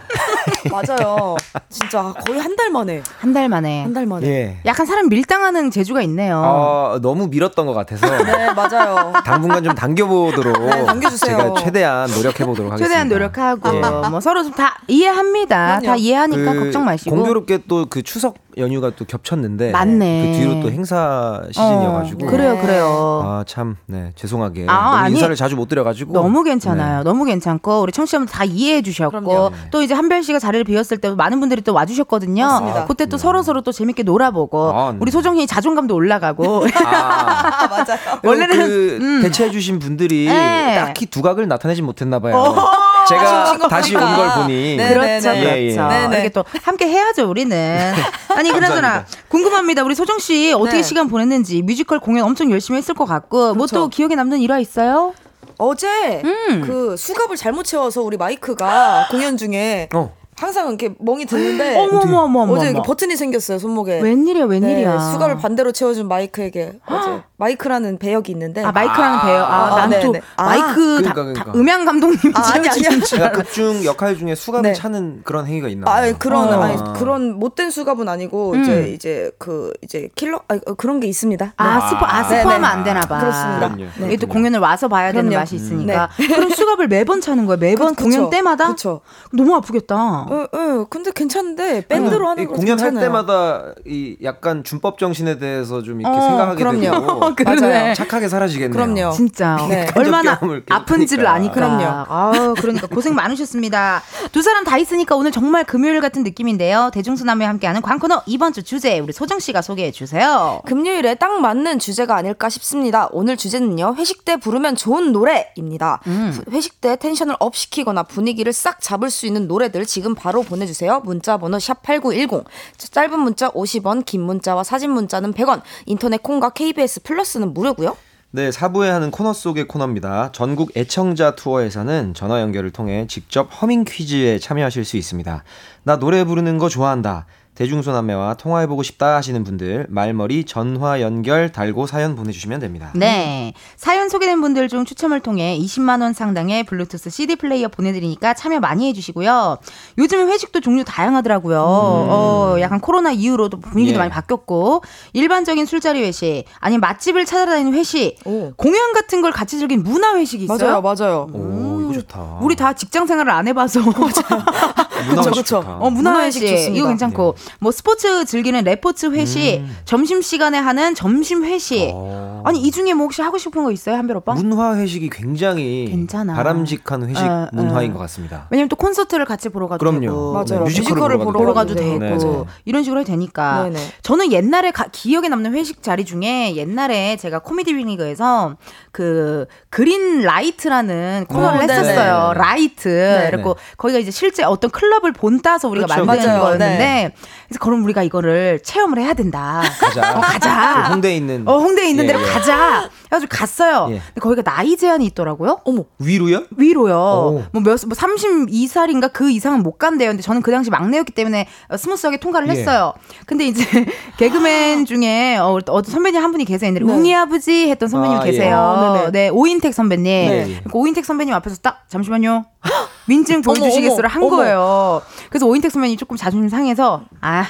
맞아요. 진짜 거의 한 달 만에. 한 달 만에. 한 달 만에. 예. 약간 사람 밀당하는 재주가 있네요. 어, 너무 밀었던 것 같아서 네, 맞아요. 당분간 좀 당겨보도록 네, 당겨주세요. 제가 최대한 노력해보도록 하겠습니다. 최대한 노력하고 예. 뭐 서로 좀다 이해합니다. 그럼요. 다 이해하니까 그 걱정 마시고. 공교롭게 또 그 추석 연휴가 또 겹쳤는데 맞네. 그 뒤로 또 행사 시즌이어가지고 어, 그래요, 그래요. 아참 네 죄송하게 아, 너무 아니. 인사를 자주 못 드려가지고 너무 괜찮아요. 네. 너무 괜찮고 우리 청취자분들 다 이해해 주셨고 그럼요. 또 이제 한별 씨가 자리를 비웠을 때 많은 분들이 또 와주셨거든요. 맞습니다. 그때 또 서로 서로 또 재밌게 놀아보고 아, 네. 우리 소정이 자존감도 올라가고 아, 아, 맞아요. 원래는 그 음. 대체해주신 분들이 네. 딱히 두각을 나타내지 못했나 봐요. 어. 제가 거 다시. 온 걸 보니 네, 그렇죠, 네, 그렇죠. 예, 예. 네, 네. 이렇게 또 함께 해야죠, 우리는. 아니, 그나저나. 궁금합니다. 우리 소정 씨 어떻게 네. 시간 보냈는지 뮤지컬 공연 엄청 열심히 했을 것 같고 뭐또 그렇죠. 기억에 남는 일화 있어요? 어제 음. 그 수갑을 잘못 채워서 우리 마이크가 공연 중에 어. 항상 이렇게 멍이 드는데 어머 어머 어머 어머. 어제 이렇게 버튼이 생겼어요 손목에. 웬일이야, 웬일이야. 네, 수갑을 반대로 채워준 마이크에게 어제 마이크라는 배역이 있는데 아 마이크라는. 아, 아, 난또 네네. 아, 마이크 다, 그러니까, 그러니까. 다 음향 감독님이 아, 아니, 아니, 제가. 극중 역할 중에 수갑을 네. 차는 그런 행위가 있나 아 봐요. 그런 어. 아니 그런 못된 수갑은 아니고 음. 이제 이제 그 이제 킬러 아 그런 게 있습니다. 아, 네. 스포, 아, 네, 스포하면 네. 안 되나 봐. 그렇습니다. 그럼요. 이게 또 공연을 와서 봐야 되는 그럼요. 맛이 있으니까. 네. 그럼 수갑을 매번 차는 거예요? 매번 그- 공연 그쵸. 때마다? 그쵸. 너무 아프겠다. 어, 어, 근데 괜찮은데 밴드로 이 하는 거 공연할 괜찮아요. 때마다 이 약간 준법 정신에 대해서 좀 이렇게 어, 생각하게 그럼요. 되고 그러네. 착하게 살아지겠네요. 그럼요. 진짜 네. 얼마나 아픈지를. 아니까. 그럼요. 아우 그러니까 고생 많으셨습니다. 두 사람 다 있으니까 오늘 정말 금요일 같은 느낌인데요. 대중소 남매와 함께하는 광코노 이번 주 주제 우리 소정 씨가 소개해 주세요. 금요일에 딱 맞는 주제가 아닐까 싶습니다. 오늘 주제는요. 회식 때 부르면 좋은 노래입니다. 음. 부- 회식 때 tension을 up 시키거나 분위기를 싹 잡을 수 있는 노래들 지금 바로 보내주세요. 문자 번호 샵 #8910 짧은 문자 50원, 긴 문자와 사진 문자는 100원. 인터넷 콩과 KBS 플러스는 무료고요. 네, 사부에 하는 코너 속의 코너입니다. 전국 애청자 투어에서는 전화 연결을 통해 직접 허밍 퀴즈에 참여하실 수 있습니다. 나 노래 부르는 거 좋아한다. 대중소남매와 통화해보고 싶다 하시는 분들 말머리 전화 연결 달고 사연 보내주시면 됩니다. 네. 사연 소개된 분들 중 추첨을 통해 20만원 상당의 블루투스 CD 플레이어 보내드리니까 참여 많이 해주시고요. 요즘은 회식도 종류 다양하더라고요. 어, 약간 코로나 이후로도 분위기도 예. 많이 바뀌었고, 일반적인 술자리 회식, 아니면 맛집을 찾아다니는 회식, 오. 공연 같은 걸 같이 즐긴 문화 회식이 있어요. 맞아요, 맞아요. 오, 이거 좋다. 우리 다 직장 생활을 안 해봐서. 문화 그쵸, 회식 그쵸. 어, 문화 문화회식 회식. 좋습니다. 이거 괜찮고. 뭐 스포츠 즐기는 레포츠 회식, 점심 시간에 하는 점심 회식. 어. 아니, 이 중에 뭐 혹시 하고 싶은 거 있어요, 한별 오빠? 문화 회식이 굉장히 괜찮아. 바람직한 회식 어, 문화인 어. 것 같습니다. 왜냐면 또 콘서트를 같이 보러 가도 그럼요. 되고. 맞아요. 네, 뮤지컬을 보러 보러 가도 가도 되고 네, 네. 이런 식으로 해도 되니까 네네. 저는 옛날에 가- 기억에 남는 회식 자리 중에 옛날에 제가 코미디 빅리그에서 그 그린 라이트라는 코너를 어, 네네. 했었어요 라이트 그리고 네. 거기가 이제 실제 어떤 클럽을 본 따서 우리가 그렇죠. 만드는 맞아요. 거였는데 네. 그래서 그럼 우리가 이거를 체험을 해야 된다 가자. 어, 가자. 그 홍대에 있는 어 홍대에 있는 예, 데로 예. 가자 해가지고 갔어요 예. 근데 거기가 나이 제한이 있더라고요 어머. 위로요? 위로요. 오. 뭐 몇, 뭐 32살인가 그 이상은 못 간대요. 근데 저는 그 당시 막내였기 때문에 어, 스무스하게 통과를 예. 했어요. 근데 이제 개그맨 중에 어, 어떤 선배님 한 분이 계세요. 옛날에 네. 웅이 아버지 했던 선배님 아, 예. 계세요. 아, 네네. 네, 오인택 선배님. 네. 그러니까 오인택 선배님 앞에서 딱 잠시만요. 민증 어머, 보여주시겠어요? 한 어머. 거예요. 그래서 오인택 선배님이 조금 자존심 상해서 아,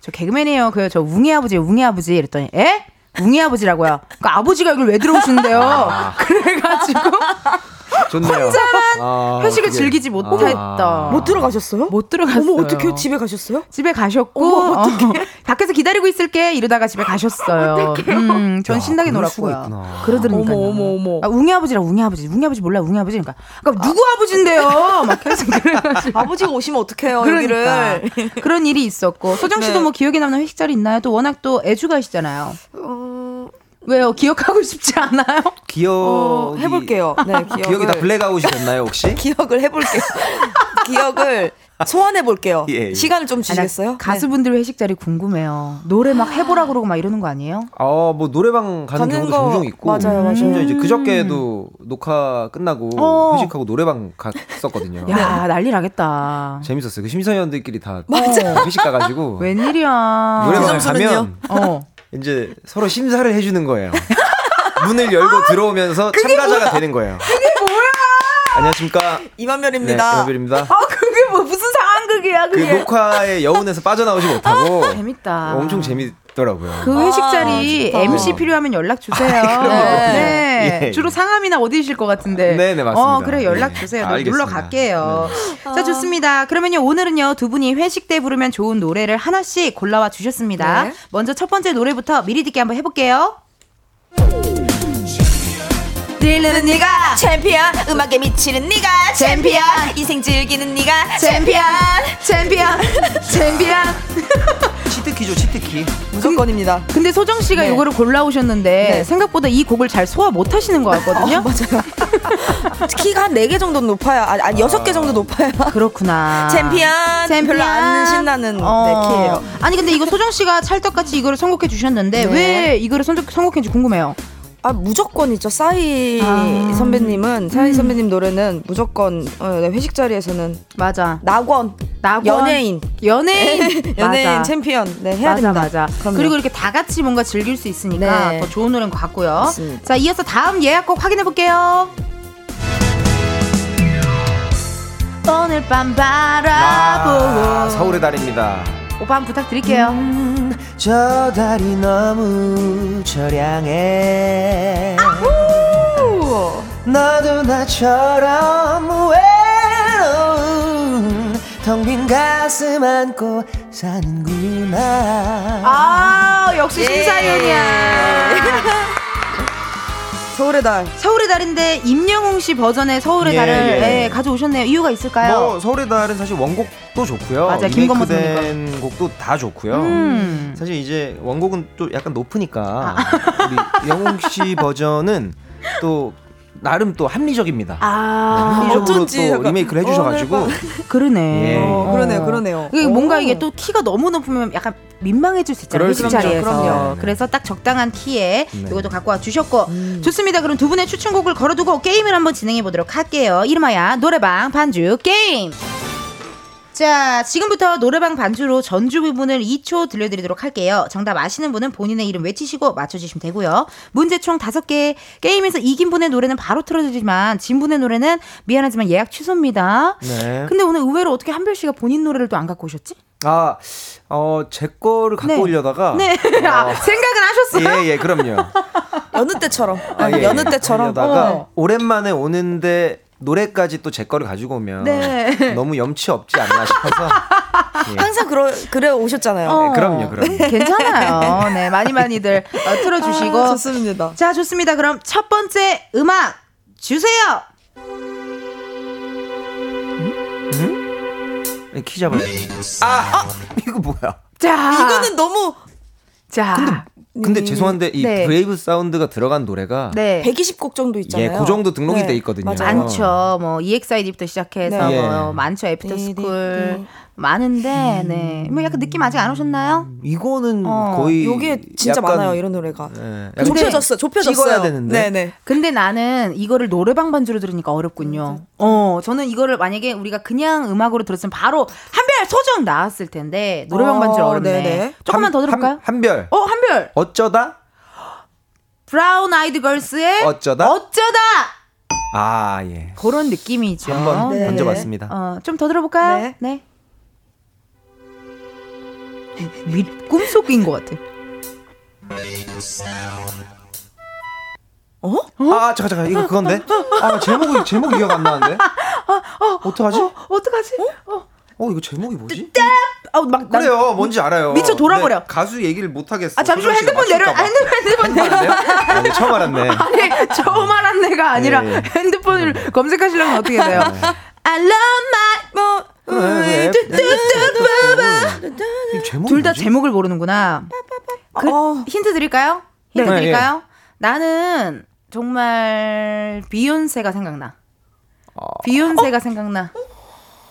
저 개그맨이에요. 그 저 웅이 아버지, 웅이 아버지 이랬더니 에? 웅이 아버지라고요. 그 아버지가 이걸 왜 들어오시는데요? 그래가지고 좋네요. 혼자만 아, 회식을 그게- 즐기지 못했다. 아. 못 들어가셨어요? 못 들어갔어요. 어머, 어떻게 집에 가셨어요? 집에 가셨고 어머, 어, 밖에서 기다리고 있을게 이러다가 집에 가셨어요. 음, 전 야, 신나게 놀았고요. 있구나. 그러더니까요. 어머, 어머, 어머. 아, 웅이 아버지라 웅이 아버지, 웅이 아버지 몰라 웅이 아버지 그러니까, 그러니까 누구 아버지인데요? 막 계속 그래가지고. 아버지가 오시면 어떡해요, 그러니까 여기를. 그런 일이 있었고 소정 씨도 네. 뭐 기억에 남는 회식 자리 있나요? 또 워낙 또 애주가시잖아요. 어, 왜요? 기억하고 싶지 않아요? 기억이 어, 해볼게요. 네, 기억을. 기억이 다 블랙아웃이 됐나요 혹시? 기억을 해볼게요. 기억을 소환해 볼게요. 예, 예. 시간을 좀 주시겠어요? 가수분들 회식 자리 궁금해요. 노래 막 해보라 그러고 막 이러는 거 아니에요? 어, 뭐 노래방 가는, 가는 경우도 거 종종 있고 맞아요, 맞아요. 심지어 이제 그저께도 녹화 끝나고 어. 회식하고 노래방 갔었거든요. 야 난리 나겠다. 재밌었어요. 그 심사위원들끼리 다 회식 가가지고 웬일이야. 노래방을 그? 가면 어. 이제 서로 심사를 해주는 거예요. 문을 열고 들어오면서 참가자가 되는 거예요. 그게 뭐야? 안녕하십니까? 네, 이만별입니다. 이만별입니다. 아 그게 뭐 무슨 상황극이야 그 그게. 녹화의 여운에서 빠져나오지 못하고 재밌다. 엄청 재 밌더라고요. 그 회식 아, 자리 좋다. MC 필요하면 연락 주세요. 그럼요. 네. 예, 예. 주로 상암이나 어디실 것 같은데. 네 네, 맞습니다. 어 그래 연락 네. 주세요. 알겠습니다. 놀러 갈게요. 네. 자 좋습니다. 그러면요 오늘은요 두 분이 회식 때 부르면 좋은 노래를 하나씩 골라와 주셨습니다. 네. 먼저 첫 번째 노래부터 미리 듣기 한번 해볼게요. 지르는 네가 챔피언 음악에 미치는 네가 챔피언 인생 즐기는 네가 챔피언 챔피언 챔피언. 치트키죠, 치트키. 무조건입니다. 근데 소정 씨가 네. 이거를 골라오셨는데 네. 생각보다 이 곡을 잘 소화 못 하시는 것 같거든요. 키가 한 4개 정도 높아야 아니, 아니 6개 정도 높아야 그렇구나. 챔피언, 챔피언. 별로 안 신나는 어. 네, 키예요. 아니 근데 이거 소정 씨가 찰떡같이 이거를 선곡해 주셨는데 네. 왜 이거를 선곡, 선곡했는지 궁금해요. 아 무조건 있죠. 싸이 아. 선배님은 싸이 선배님 노래는 무조건 어, 네, 회식 자리에서는 맞아. 낙원, 낙원. 연예인, 연예인. 연예인 맞아. 챔피언 네 해야 맞아 됩니다. 맞아. 그럼요. 그리고 이렇게 다 같이 뭔가 즐길 수 있으니까 네. 더 좋은 노래인 것 같고요. 맞습니다. 자 이어서 다음 예약곡 확인해 볼게요. 오늘 밤 바라보고 아, 서울의 달입니다. 오빠 한번 부탁드릴게요. 음, 저 달이 너무 저량해. 너도 나처럼 외로운 텅빈 가슴 안고 사는구나. 아 역시 심사위원이야. 서울의 달. 서울의 달인데 임영웅 씨 버전의 서울의 예, 달을 예. 예, 가져오셨네요. 이유가 있을까요? 뭐 서울의 달은 사실 원곡도 좋고요. 맞아, 김건모 리메이크된 곡도 다 좋고요. 음. 사실 이제 원곡은 또 약간 높으니까 우리 영웅 씨 버전은 또 나름 또 합리적입니다. 아, 합리적으로 어쩐지 또 리메이크를 해주셔가지고 그러네. 예. 어, 그러네요, 그러네요. 이게 오. 뭔가 이게 또 키가 너무 높으면 약간 민망해질 수 있잖아요. 그. 자리에서. 그럼요. 그래서 딱 적당한 키에 네. 이것도 갖고 와 주셨고 좋습니다. 그럼 두 분의 추천곡을 걸어두고 게임을 한번 진행해 보도록 할게요. 이름하여 노래방 반주 게임. 자, 지금부터 노래방 반주로 전주 부분을 2초 들려드리도록 할게요. 정답 아시는 분은 본인의 이름 외치시고 맞춰주시면 되고요. 문제 총 5개. 게임에서 이긴 분의 노래는 바로 틀어드리지만 진 분의 노래는 미안하지만 예약 취소입니다. 네. 근데 오늘 의외로 어떻게 한별 씨가 본인 노래를 또 안 갖고 오셨지? 아, 어, 제 거를 갖고 네. 오려다가 네. 아, 생각은 하셨어요? 예, 예, 그럼요. 여느 때처럼. 아, 예, 여느 예. 때처럼. 그러다가 어. 오랜만에 오는데 노래까지 또 제 거를 가지고 오면 네. 너무 염치 없지 않나 싶어서. 예. 항상 그러, 그래 오셨잖아요. 어. 네, 그럼요, 그럼요. 괜찮아요. 네, 많이 많이들 어, 틀어주시고. 아, 좋습니다. 자, 좋습니다. 그럼 첫 번째 음악 주세요. 키 잡아요. 아, 이거 뭐야? 자, 이거는 너무 자, 근데 죄송한데 이 네. 브레이브 사운드가 들어간 노래가 네. 120곡 정도 있잖아요. 예, 그 정도 등록이 네, 돼 있거든요. 맞아요. 많죠. 뭐 EXID부터 시작해서 네. 뭐 예. 많죠. 애프터 네, 스쿨 네, 네. 많은데 네. 뭐 약간 느낌 아직 안 오셨나요? 이거는 어, 거의 요게 진짜 약간, 많아요 이런 노래가. 예, 약간 좁혀졌어, 좁혀졌어요. 되는데. 네네. 근데 나는 이거를 노래방 반주로 들으니까 어렵군요. 어, 저는 이거를 만약에 우리가 그냥 음악으로 들었으면 바로 한별 소정 나왔을 텐데 노래방 어, 반주로 어렵네. 네네. 조금만 한- 더 들어볼까요? 한, 한별. 어, 한 별. 어쩌다? 브라운 아이드 걸스의 어쩌다? 어쩌다 아, 예. 그런 느낌이죠. 한번 네. 던져봤습니다. 어, 좀 더 들어볼까요? 네. 네. 미, 꿈속인 것 같아. 어? 아, 잠깐, 잠깐. 이거 그건데? 아, 제목이, 제목이 기억 안 나는데? 어떡하지? 어, 어떡하지? 어, 어, 이거 제목이 뭐지? 아, 막 난- 그래요, 뭔지 알아요. 미쳐 돌아버려. 가수 얘기를 못 하겠어. 아, 잠시만 핸드폰 내려. 핸드폰 핸드폰 내려. 아, 네, 처음 알았네. 아니, 처음 알았 내가 아니라 예, 예. 핸드폰을 검색하시려면 어떻게 돼요? I love my 뭐 그래, 뚜뚜뚜뚜뚜. 이 제목이 둘다 뭐지? 제목을 모르는구나. 그, 어. 힌트 드릴까요? 힌트 네. 드릴까요? 나는 정말 비욘세가 생각나. 비욘세가 생각나.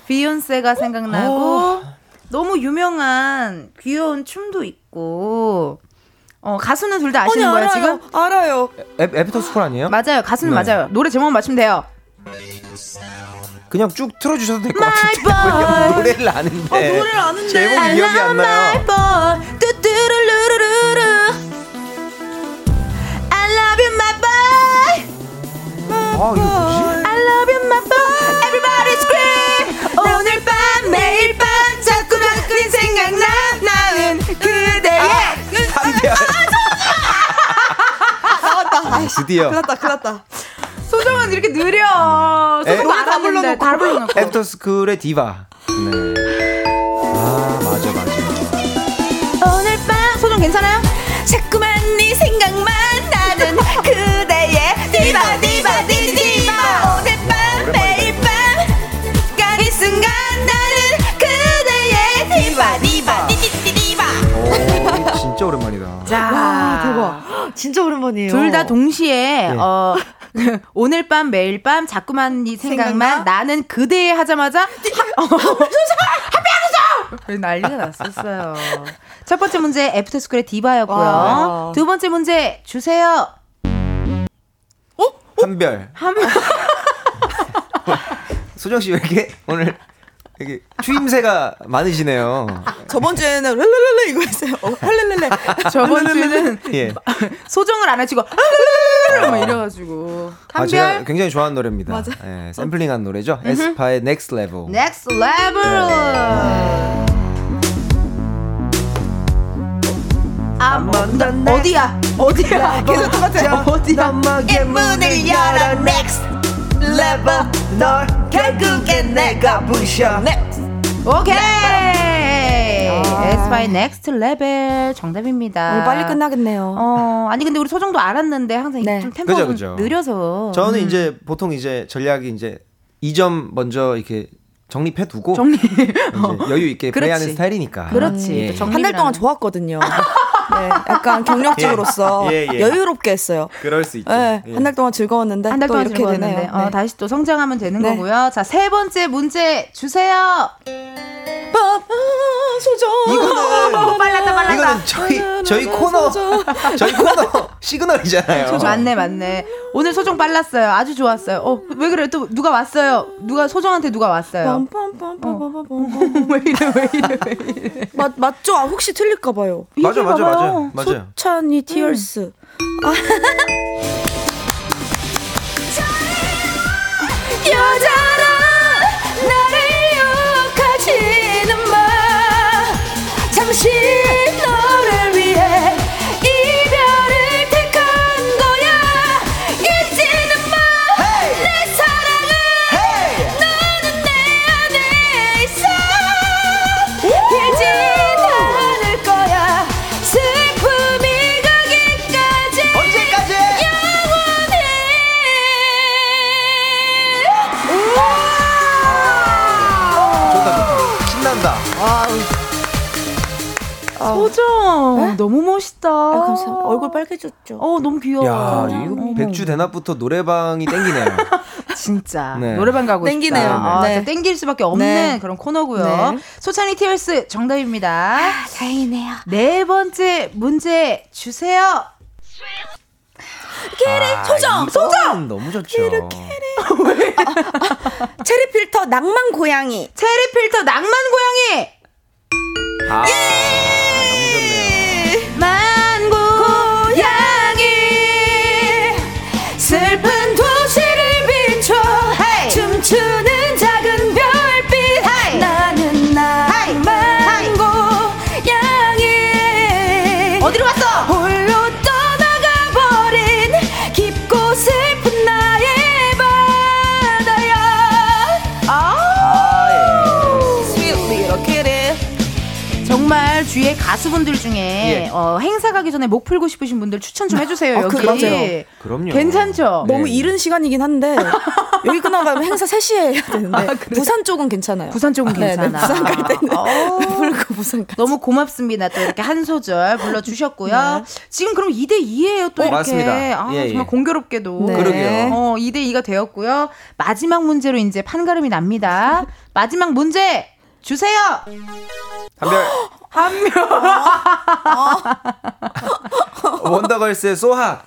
비욘세가 생각나고 너무 유명한 귀여운 춤도 있고 어, 가수는 둘 다 아시는 아니, 거예요 알아요. 지금? 알아요. 애, 애프터 스쿨 아니에요? 맞아요. 가수는 네. 맞아요. 노래 제목만 맞추면 돼요. 그냥 쭉 틀어주셔도 될 것 같은데. 노래를 아는데. 아, 노래를 아는데. 제목이 기억이 안 나요. boy. 뚜뚜루루루루루. I love you, my boy. 아, 이거 뭐지? 생각나. 나는 그대의. 한별. 나왔다. 드디어. 큰일 났다, 큰일 났다. 소정은 이렇게 느려. 에? 소정 다다 불러놓고. 다 불러놓고. 애프터 스쿨의 디바. 네. 아, 맞아, 맞아. 오늘 밤. 소정 괜찮아요? 진짜 오랜만이에요. 둘 다 동시에 예. 어 오늘 밤 매일 밤 자꾸만 네 생각만 생각나? 나는 그대에 하자마자 어, 합의하소서 난리가 났었어요. 첫 번째 문제 애프터스쿨의 디바였고요. 와. 두 번째 문제 주세요. 한별. 한 소정 씨 왜 이렇게 오늘 이게 추임새가 많으시네요. 저번 주에는 랄랄랄라 이거 했어요. 어, 랄랄랄라. 저번 주에는 예. 소정을 안 하시고 막 이래가지고 아, 제가 굉장히 좋아하는 노래입니다. 맞아. 예, 샘플링한 노래죠. 에스파의 Next Level. next level. 아, 뭐, 나, 어디야? 어디야? 계속 똑같아. 어디야? 문을 열어 next level 널 결국엔 내가 부셔. 오케이. 에스파의 next level 정답입니다. 오늘 빨리 끝나겠네요. 어, 아니 근데 우리 소정도 알았는데 항상 네. 좀 템포가 그죠, 좀 그죠. 느려서. 저는 이제 보통 이제 전략이 이제 2점 먼저 이렇게 정립해 두고 정리. 이제 여유 있게 그렇지. 플레이하는 스타일이니까. 그렇지. 예. 또 정- 한달 동안. 좋았거든요. 네, 약간 경력직으로서 예, 예. 여유롭게 했어요. 그럴 수 있죠. 네, 예. 한달 동안 즐거웠는데 한달또 동안 이렇게 즐거웠는데 되네요. 어, 네. 다시 또 성장하면 되는 네. 거고요. 자, 세 번째 문제 주세요. 밥, 아, 소정. 이거는 빨랐다, 빨랐다. 이거는 저희 저희 코너 저희 코너 시그널이잖아요. 맞네, 맞네. 오늘 소정 빨랐어요. 아주 좋았어요. 어, 왜 그래? 또 누가 왔어요? 누가 소정한테 누가 왔어요? 빰빰빰빰빰빰. 왜 이래, 왜 이래, 왜 이래. 맞 맞죠? 아, 혹시 틀릴까 봐요. 맞아 맞아 맞아 봐봐요. 맞아요. 찬이 티얼스. 여 빨개졌죠. 어, 너무 귀여워. 야, 이거 백주 대낮부터 노래방이 땡기네요. 진짜 네. 노래방 가고 땡기네요. 싶다. 아, 네. 땡길 수밖에 없는 네. 그런 코너고요. 네. 소찬이 티얼스 정답입니다. 다행이네요. 네 번째 문제 주세요. 아, 소정 소정 너무 좋죠. 체리 필터 낭만 고양이. 체리 필터 낭만 고양이. 아, 너무 좋네요. 가수분들 중에 예. 어, 행사 가기 전에 목 풀고 싶으신 분들 추천 좀 해주세요. 아, 여기. 그, 맞아요. 그럼요. 괜찮죠? 네. 너무 이른 시간이긴 한데 여기 끝나가면 행사 3시에 해야 되는데 부산 쪽은 괜찮아요. 부산 쪽은 네, 네, 괜찮아. 부산 갈 때는 어. 불고 부산 가. 너무 고맙습니다. 또 이렇게 한 소절 불러주셨고요. 지금 그럼 2대 2예요. 또 어, 이렇게. 맞습니다. 아, 예, 예. 정말 공교롭게도. 네. 그러게요. 어, 2대 2가 되었고요. 마지막 문제로 이제 판가름이 납니다. 마지막 문제 주세요. 한별 한명 원더걸스의 소핫.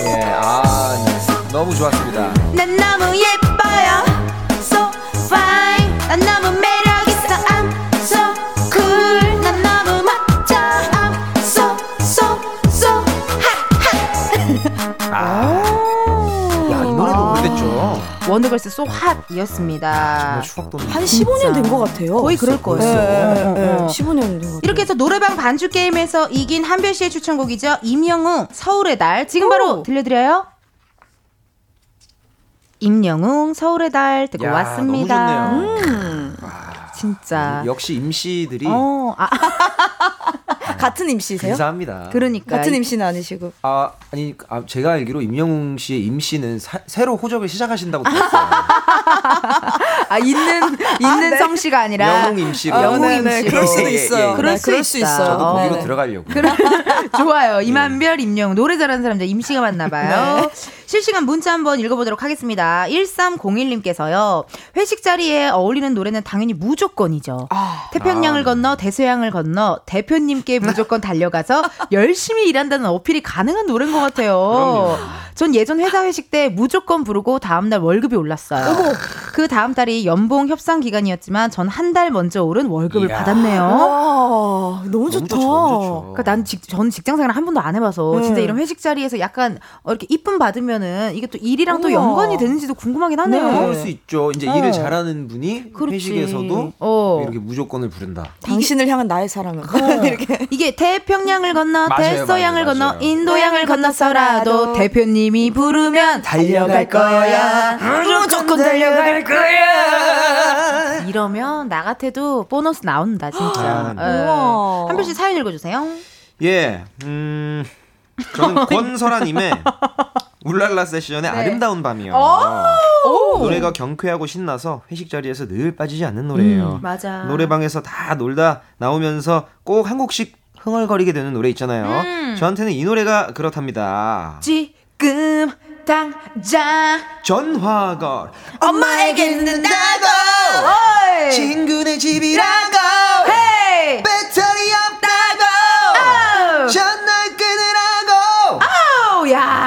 예, 아, 네. 너무 좋았습니다. 난 너무 예뻐요. So fine. 난 너무 매 so hot이었습니다. 정말 추억 돋는. 한 15년 된 것 같아요. 거의 그럴 거예요. 네, 네, 어, 네. 어. 15년 된 것 같아요. 이렇게 해서 노래방 반주 게임에서 이긴 한별 씨의 추천곡이죠. 임영웅 서울의 달. 지금 바로 들려드려요. 임영웅 서울의 달 듣고 야, 왔습니다. 너무 좋네요. 음. 진짜. 역시 임씨들이 어, 아, 같은 임씨세요? 감사합니다. 그러니까. 같은 임씨는 아니시고. 아, 아니, 아, 제가 알기로 임영웅 씨의 임씨는 사- 새로 호적을 시작하신다고 들었어요. 아, 있는, 있는 성씨가 아니라. 영웅 임씨로. 아, 영웅 네, 네, 임씨로. 그럴 수도 예, 예, 있어요. 예. 그럴 네, 수 그럴 수. 있어요. 저도 어. 거기로 네네. 들어가려고. 좋아요. 임한별, 임영웅. 노래 잘하는 사람들 임씨가 맞나 봐요. 네. 실시간 문자 한번 읽어보도록 하겠습니다. 1301님께서요. 회식 자리에 어울리는 노래는 당연히 무조건이죠. 태평양을 아. 건너 대서양을 건너 대표님께 무조건 달려가서 열심히 일한다는 어필이 가능한 노래인 것 같아요. 전 예전 회사 회식 때 무조건 부르고 다음날 월급이 올랐어요. 그 다음 달이 연봉 협상 기간이었지만 전 한 달 먼저 오른 월급을 이야. 받았네요. 와, 너무 너무 좋다. 너무 좋죠. 그러니까 난 직, 전 직장 생활 한 번도 안 해봐서 네. 진짜 이런 회식 자리에서 약간 어, 이렇게 이쁨 받으면 은 이게 또 일이랑 또 우와. 연관이 되는지도 궁금하긴 하네요. 네. 그럴 수 있죠. 이제 어. 일을 잘하는 분이 그렇지. 회식에서도 어. 이렇게 무조건을 부른다. 당신을 향한 나의 사랑은 이렇게 이게 태평양을 건너 대서양을 건너 맞아요. 인도양을 건너서라도 대표님이 부르면 달려갈 거야. 무조건 달려갈 거야. 이러면 나 같아도 보너스 나온다 진짜. 아, 예. 우와. 한별 씨 사연 읽어주세요. 예, 음, 저는 권설아님의 울랄라 세션의 네. 아름다운 밤이요. 노래가 경쾌하고 신나서 회식 자리에서 늘 빠지지 않는 노래예요. 음, 맞아. 노래방에서 다 놀다 나오면서 꼭 한 곡씩 흥얼거리게 되는 노래 있잖아요. 음. 저한테는 이 노래가 그렇답니다. 지금 당장 전화걸 엄마에게 듣는다고 어이 친구네 집이라고 헤이 배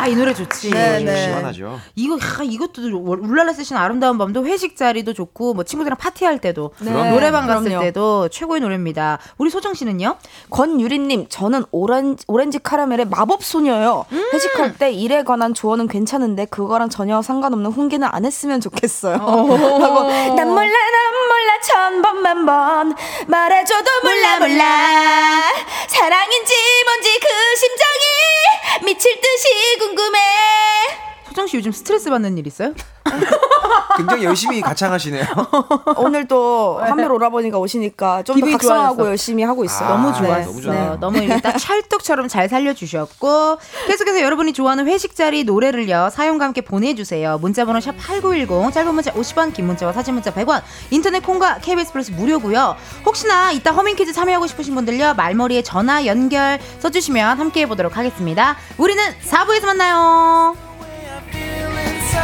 아우 야이 노래 좋지 네, 좀 네. 시원하죠. 이거 야, 이것도 울랄라 세션 아름다운 밤도 회식 자리도 좋고 뭐 친구들이랑 파티할 때도 네, 노래방 갔을 그럼요. 때도 최고의 노래입니다. 우리 소정 씨는요? 권유리 님, 저는 오렌지, 오렌지 카라멜의 마법 소녀요. 음. 회식할 때 일에 관한 조언은 괜찮은데 그거랑 전혀 상관없는 훈계는 안 했으면 좋겠어요. 하고 난 몰라 난 몰라 천 번만 번 말해줘도 몰라 몰라 사랑인지 뭔지 그 심정이 미칠 듯이 궁금 해. 소정 씨 요즘 스트레스 받는 일 있어요? 굉장히 열심히 가창하시네요. 오늘 또 한별 오라버니가 오시니까 좀 더 각성하고 좋아졌어. 열심히 하고 있어요. 아, 너무 네. 너무 좋네요. 너무 이렇게 딱 찰떡처럼 잘 살려주셨고 계속해서 여러분이 좋아하는 회식 자리 노래를요 사연과 함께 보내주세요. 문자번호 샵 #8910 짧은 문자 50원, 긴 문자와 사진 문자 100원, 인터넷 콩과 KBS 플러스 무료고요. 혹시나 이따 허밍 퀴즈 참여하고 싶으신 분들요 말머리에 전화 연결 써주시면 함께 해 보도록 하겠습니다. 우리는 4부에서 만나요.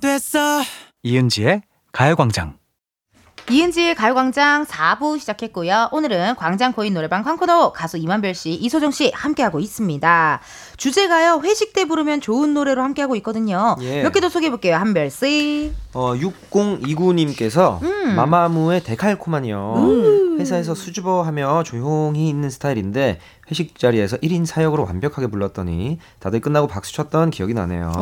됐어 이은지의 가요광장. 이은지의 가요광장 4부 시작했고요. 오늘은 광장 코인 노래방 광코노 가수 이만별 씨, 이소정 씨 함께하고 있습니다. 주제가요, 회식 때 부르면 좋은 노래로 함께하고 있거든요. 예. 몇 개 더 소개해볼게요, 한별 씨. 어, 6029님께서 음. 마마무의 데칼코만이요. 회사에서 수줍어 하며 조용히 있는 스타일인데 회식 자리에서 1인 사역으로 완벽하게 불렀더니 다들 끝나고 박수 쳤던 기억이 나네요.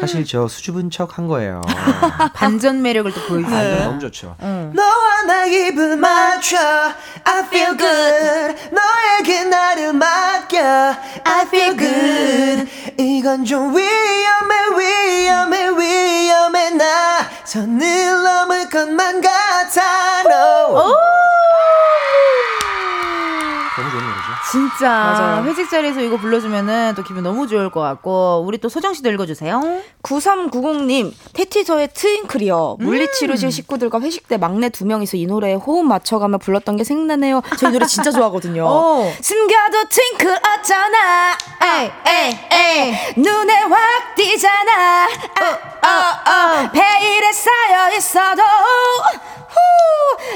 사실 저 수줍은 척 한 거예요. 반전 매력을 또 아, 보여주세요. 너무 좋죠. 응. 너 와나 입을 맞춰. I feel good. 너에게 나를 맡겨. I feel good. 이건 좀 위험해 위험해 위험해. 나 선을 넘을 것만 같아 no. 너무 노래죠 진짜 맞아요. 회식 자리에서 이거 불러주면은 또 기분 너무 좋을 것 같고 우리 또 소정 씨도 읽어주세요. 9390님, 테티저의 트윙클이요. 물리치료실 식구들과 회식 때 막내 두 명이서 이 노래에 호흡 맞춰가며 불렀던 게 생각나네요. 저이 노래 진짜 좋아하거든요. 오. 숨겨도 트윙클 어쩌나. 에이 에이 에이 눈에 확 띄잖아. 어, 어, 어. 베일에 쌓여 있어도 후,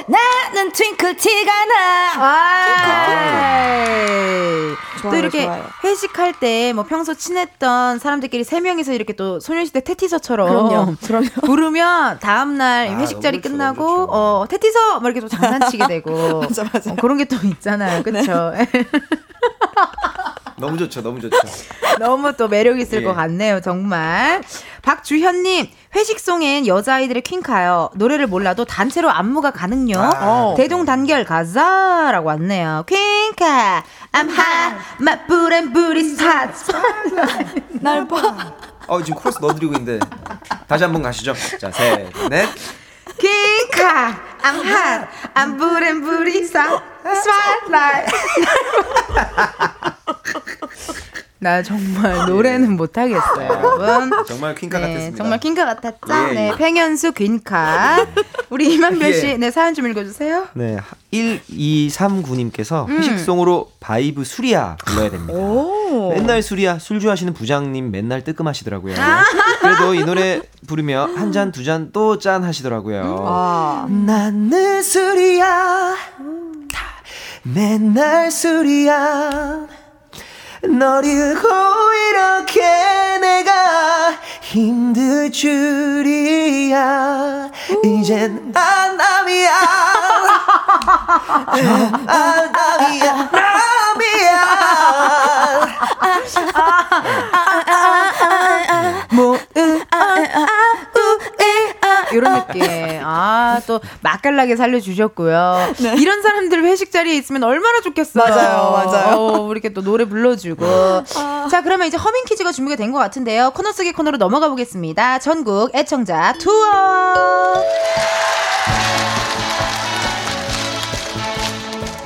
나는 트윙클 티가 나. 아, 또 좋아요, 이렇게 좋아요. 회식할 때 뭐 평소 친했던 사람들끼리 세 명이서 이렇게 또 소녀시대 테티서처럼 그럼요, 그럼요. 부르면 다음 날 아, 회식 자리 끝나고 좋죠. 어 테티서 막 이렇게 또 장난치게 되고 맞아, 맞아. 어, 그런 게 또 있잖아요, 그렇죠? 너무 좋죠 너무 좋죠 너무 또 매력 있을 예. 것 같네요, 정말. 박주현님, 회식송엔 여자아이들의 퀸카요. 노래를 몰라도 단체로 안무가 가능요. 아, 대동단결 가자라고 왔네요. 퀸카, I'm hot, my boot and booty's hot. 날 봐. 어 지금 코러스 넣어드리고 있는데 다시 한번 가시죠 자 셋넷 퀸카, I'm hot, I'm boot and booty's hot. Spotlight. 나 정말 노래는 못하겠어요, 여러분. 정말 퀸카 네, 같았습니다 정말 퀸카 같았죠? 예, 네, 예. 팽현수 퀸카. 우리 임한별 씨, 예. 네, 사연 좀 읽어주세요. 네, 1239님께서 음. 회식송으로 바이브 술이야 불러야 됩니다. 맨날 술이야 술 좋아하시는 부장님 맨날 뜨끔하시더라고요. 아. 그래도 이 노래 부르며 한 잔 두 잔 또 짠 하시더라고요. 아. 나는 술이야 맨날 술이야 널 잃고 이렇게 내가 힘들 줄이야. 이젠 안남이야. 안남이야. 남이야. 아, 이런 느낌. 아, 또 맛깔나게 살려주셨고요. 이런 사람들 회식 자리에 있으면 얼마나 좋겠어요. 맞아요, 맞아요. 어, 이렇게 또 노래 불러주고. 자, 그러면 이제 허밍 퀴즈가 준비가 된 것 같은데요. 코너 속의 코너로 넘어가 보겠습니다. 전국 애청자 투어.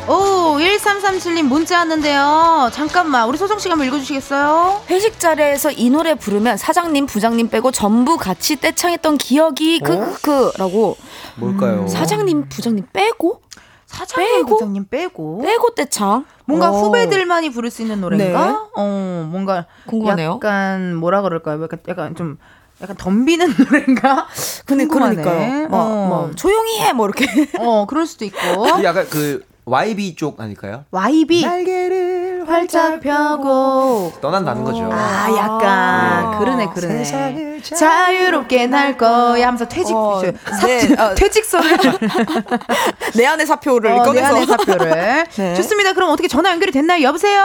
오, 1337님 문자 왔는데요. 잠깐만, 우리 소정 씨가 한번 읽어주시겠어요? 회식 자리에서 이 노래 부르면 사장님, 부장님 빼고 전부 같이 떼창했던 기억이 크크크라고 뭘까요? 사장님, 부장님 빼고 사장님, 빼고? 부장님 빼고. 빼고 떼창 뭔가 오. 후배들만이 부를 수 있는 노래인가? 네. 어, 뭔가 궁금하네요. 약간 뭐라 그럴까요? 약간 약간 좀 약간 덤비는 노래인가? 근데 궁금하네. 그러니까요. 뭐, 어. 뭐 조용히 해 뭐 이렇게 어, 그럴 수도 있고. 약간 그 YB 쪽 아닐까요? YB 날개를 활짝 펴고 떠난다는 거죠. 아, 약간 네. 그러네 그러네. 세상을 자유롭게 날 거야 하면서 퇴직 어, 사- 네, 어. 퇴직서를 내 안의 사표를 어, 내 꺼내서 안의 사표를. 네. 좋습니다. 그럼 어떻게 전화 연결이 됐나요? 여보세요.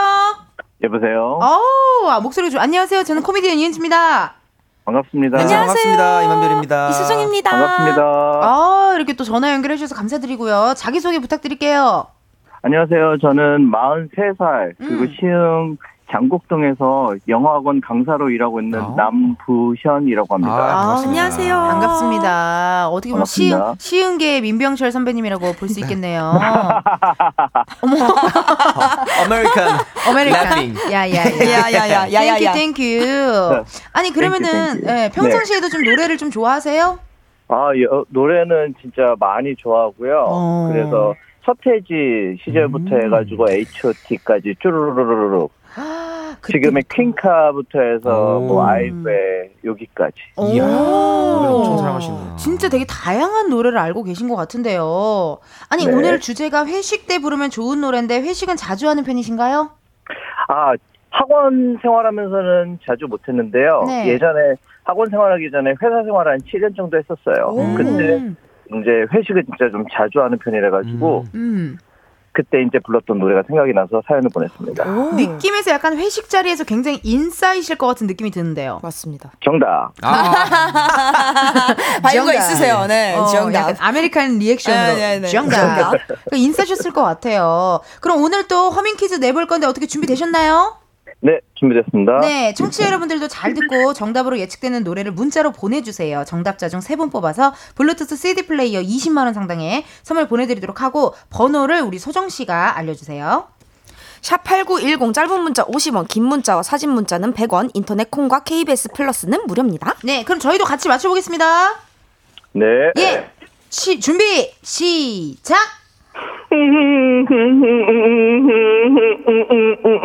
여보세요. 어, 아, 목소리 좀 안녕하세요. 저는 코미디언 이은지입니다. 반갑습니다. 네, 반갑습니다. 이만별입니다. 이수정입니다. 반갑습니다. 아, 이렇게 또 전화 연결해 주셔서 감사드리고요. 자기소개 부탁드릴게요. 안녕하세요. 저는 43살 그리고 음. 시흥 장곡동에서 영어학원 강사로 일하고 있는 아. 남부현이라고 합니다. 아, 반갑습니다. 안녕하세요. 반갑습니다. 어떻게 보면 시흥, 반갑습니다. 시흥계 민병철 선배님이라고 볼 수 있겠네요. American American. Laughing. 야야야. 야야야 야야야. Thank you Thank you. 아니 그러면은 thank you, thank you. 예, 평상시에도 좀 노래를 좀 좋아하세요? 아, 여- 노래는 진짜 많이 좋아하고요. 어. 그래서 서태지 시절부터 음. 해가지고 H.O.T.까지 쭈루루루루 루 아, 지금의 퀸카부터 해서 오. 뭐 아이브의 여기까지. 이야, 노래 엄청 오. 사랑하시는구나. 진짜 되게 다양한 노래를 알고 계신 것 같은데요. 아니 네. 오늘 주제가 회식 때 부르면 좋은 노래인데 회식은 자주 하는 편이신가요? 아, 학원 생활하면서는 자주 못했는데요. 네. 예전에 학원 생활하기 전에 회사 생활 한 7년 정도 했었어요. 음. 이제 회식을 진짜 좀 자주 하는 편이라 가지고 음. 그때 이제 불렀던 노래가 생각이 나서 사연을 보냈습니다. 느낌에서 약간 회식 자리에서 굉장히 인싸이실 것 같은 느낌이 드는데요. 맞습니다. 정답. 아, 바이브가 정답. 있으세요. 네. 어, 정답. 약간 아메리칸 리액션으로 네, 네, 네. 정답. 정답. 그러니까 인싸셨을 것 같아요. 그럼 오늘 또 허밍 퀴즈 내볼 건데 어떻게 준비되셨나요? 네, 준비됐습니다. 네, 청취자 여러분들도 잘 듣고 정답으로 예측되는 노래를 문자로 보내주세요. 정답자 중 세 분 뽑아서 블루투스 CD 플레이어 20만 원 상당의 선물 보내드리도록 하고 번호를 우리 소정 씨가 알려주세요. 샵8910 짧은 문자 50원, 긴 문자와 사진 문자는 100원, 인터넷 콩과 KBS 플러스는 무료입니다. 네, 그럼 저희도 같이 맞춰보겠습니다. 네. 예, 시, 준비 시작.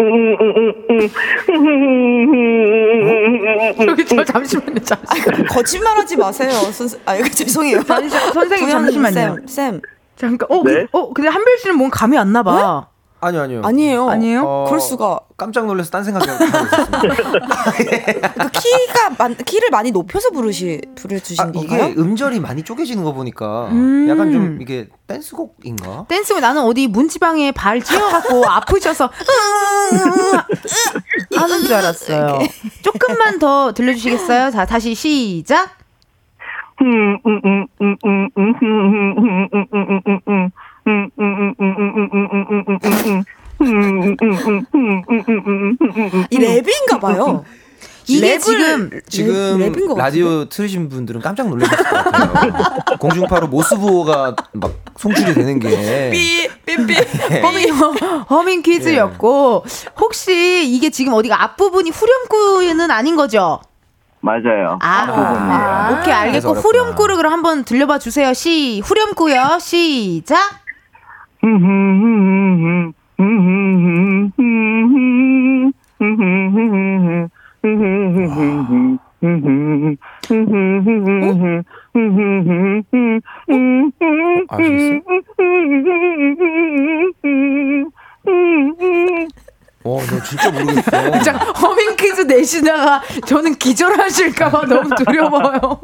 여기 저 잠시만요, 잠시만. 거짓말하지 마세요. 선생 아, 이거 죄송해요. 잠시- 선생님, 잠시만요. 쌤, 쌤. 잠깐. 어, 네? 그, 어, 근데 한별 씨는 뭔 감이 안 나봐. 아니요, 아니요. 아니에요. 아니에요? 어, 그럴 수가. 깜짝 놀라서 딴 생각하고 있었습니다. 그 키가 만, 키를 많이 높여서 부르시 부르 주신 아, 건가요? 이게 음절이 많이 쪼개지는 거 보니까 음. 약간 좀 이게 댄스곡인가? 댄스면 나는 어디 문지방에 발 찧어 갖고 아프셔서 하는 줄 알았어요. 조금만 더 들려 주시겠어요? 자, 다시 시작. 이 랩인가 봐요. 이게 지금 지금 랩, 랩인 것 라디오 들으신 분들은 깜짝 놀라실 것 같아요. 공중파로 모스부호가 막 송출이 되는 게 삐삐삐. 허밍, 허밍 퀴즈였고 혹시 이게 지금 어디가 앞부분이 후렴구는 아닌 거죠? 맞아요. 아, 앞부분이에요. 오케이 알겠고. 후렴구를 그럼 한번 들려봐 주세요. 시 후렴구요. 시작. 어, 너 진짜 모르겠어. 자, 허밍 퀴즈 내시다가 저는 기절하실까봐 너무 두려워요.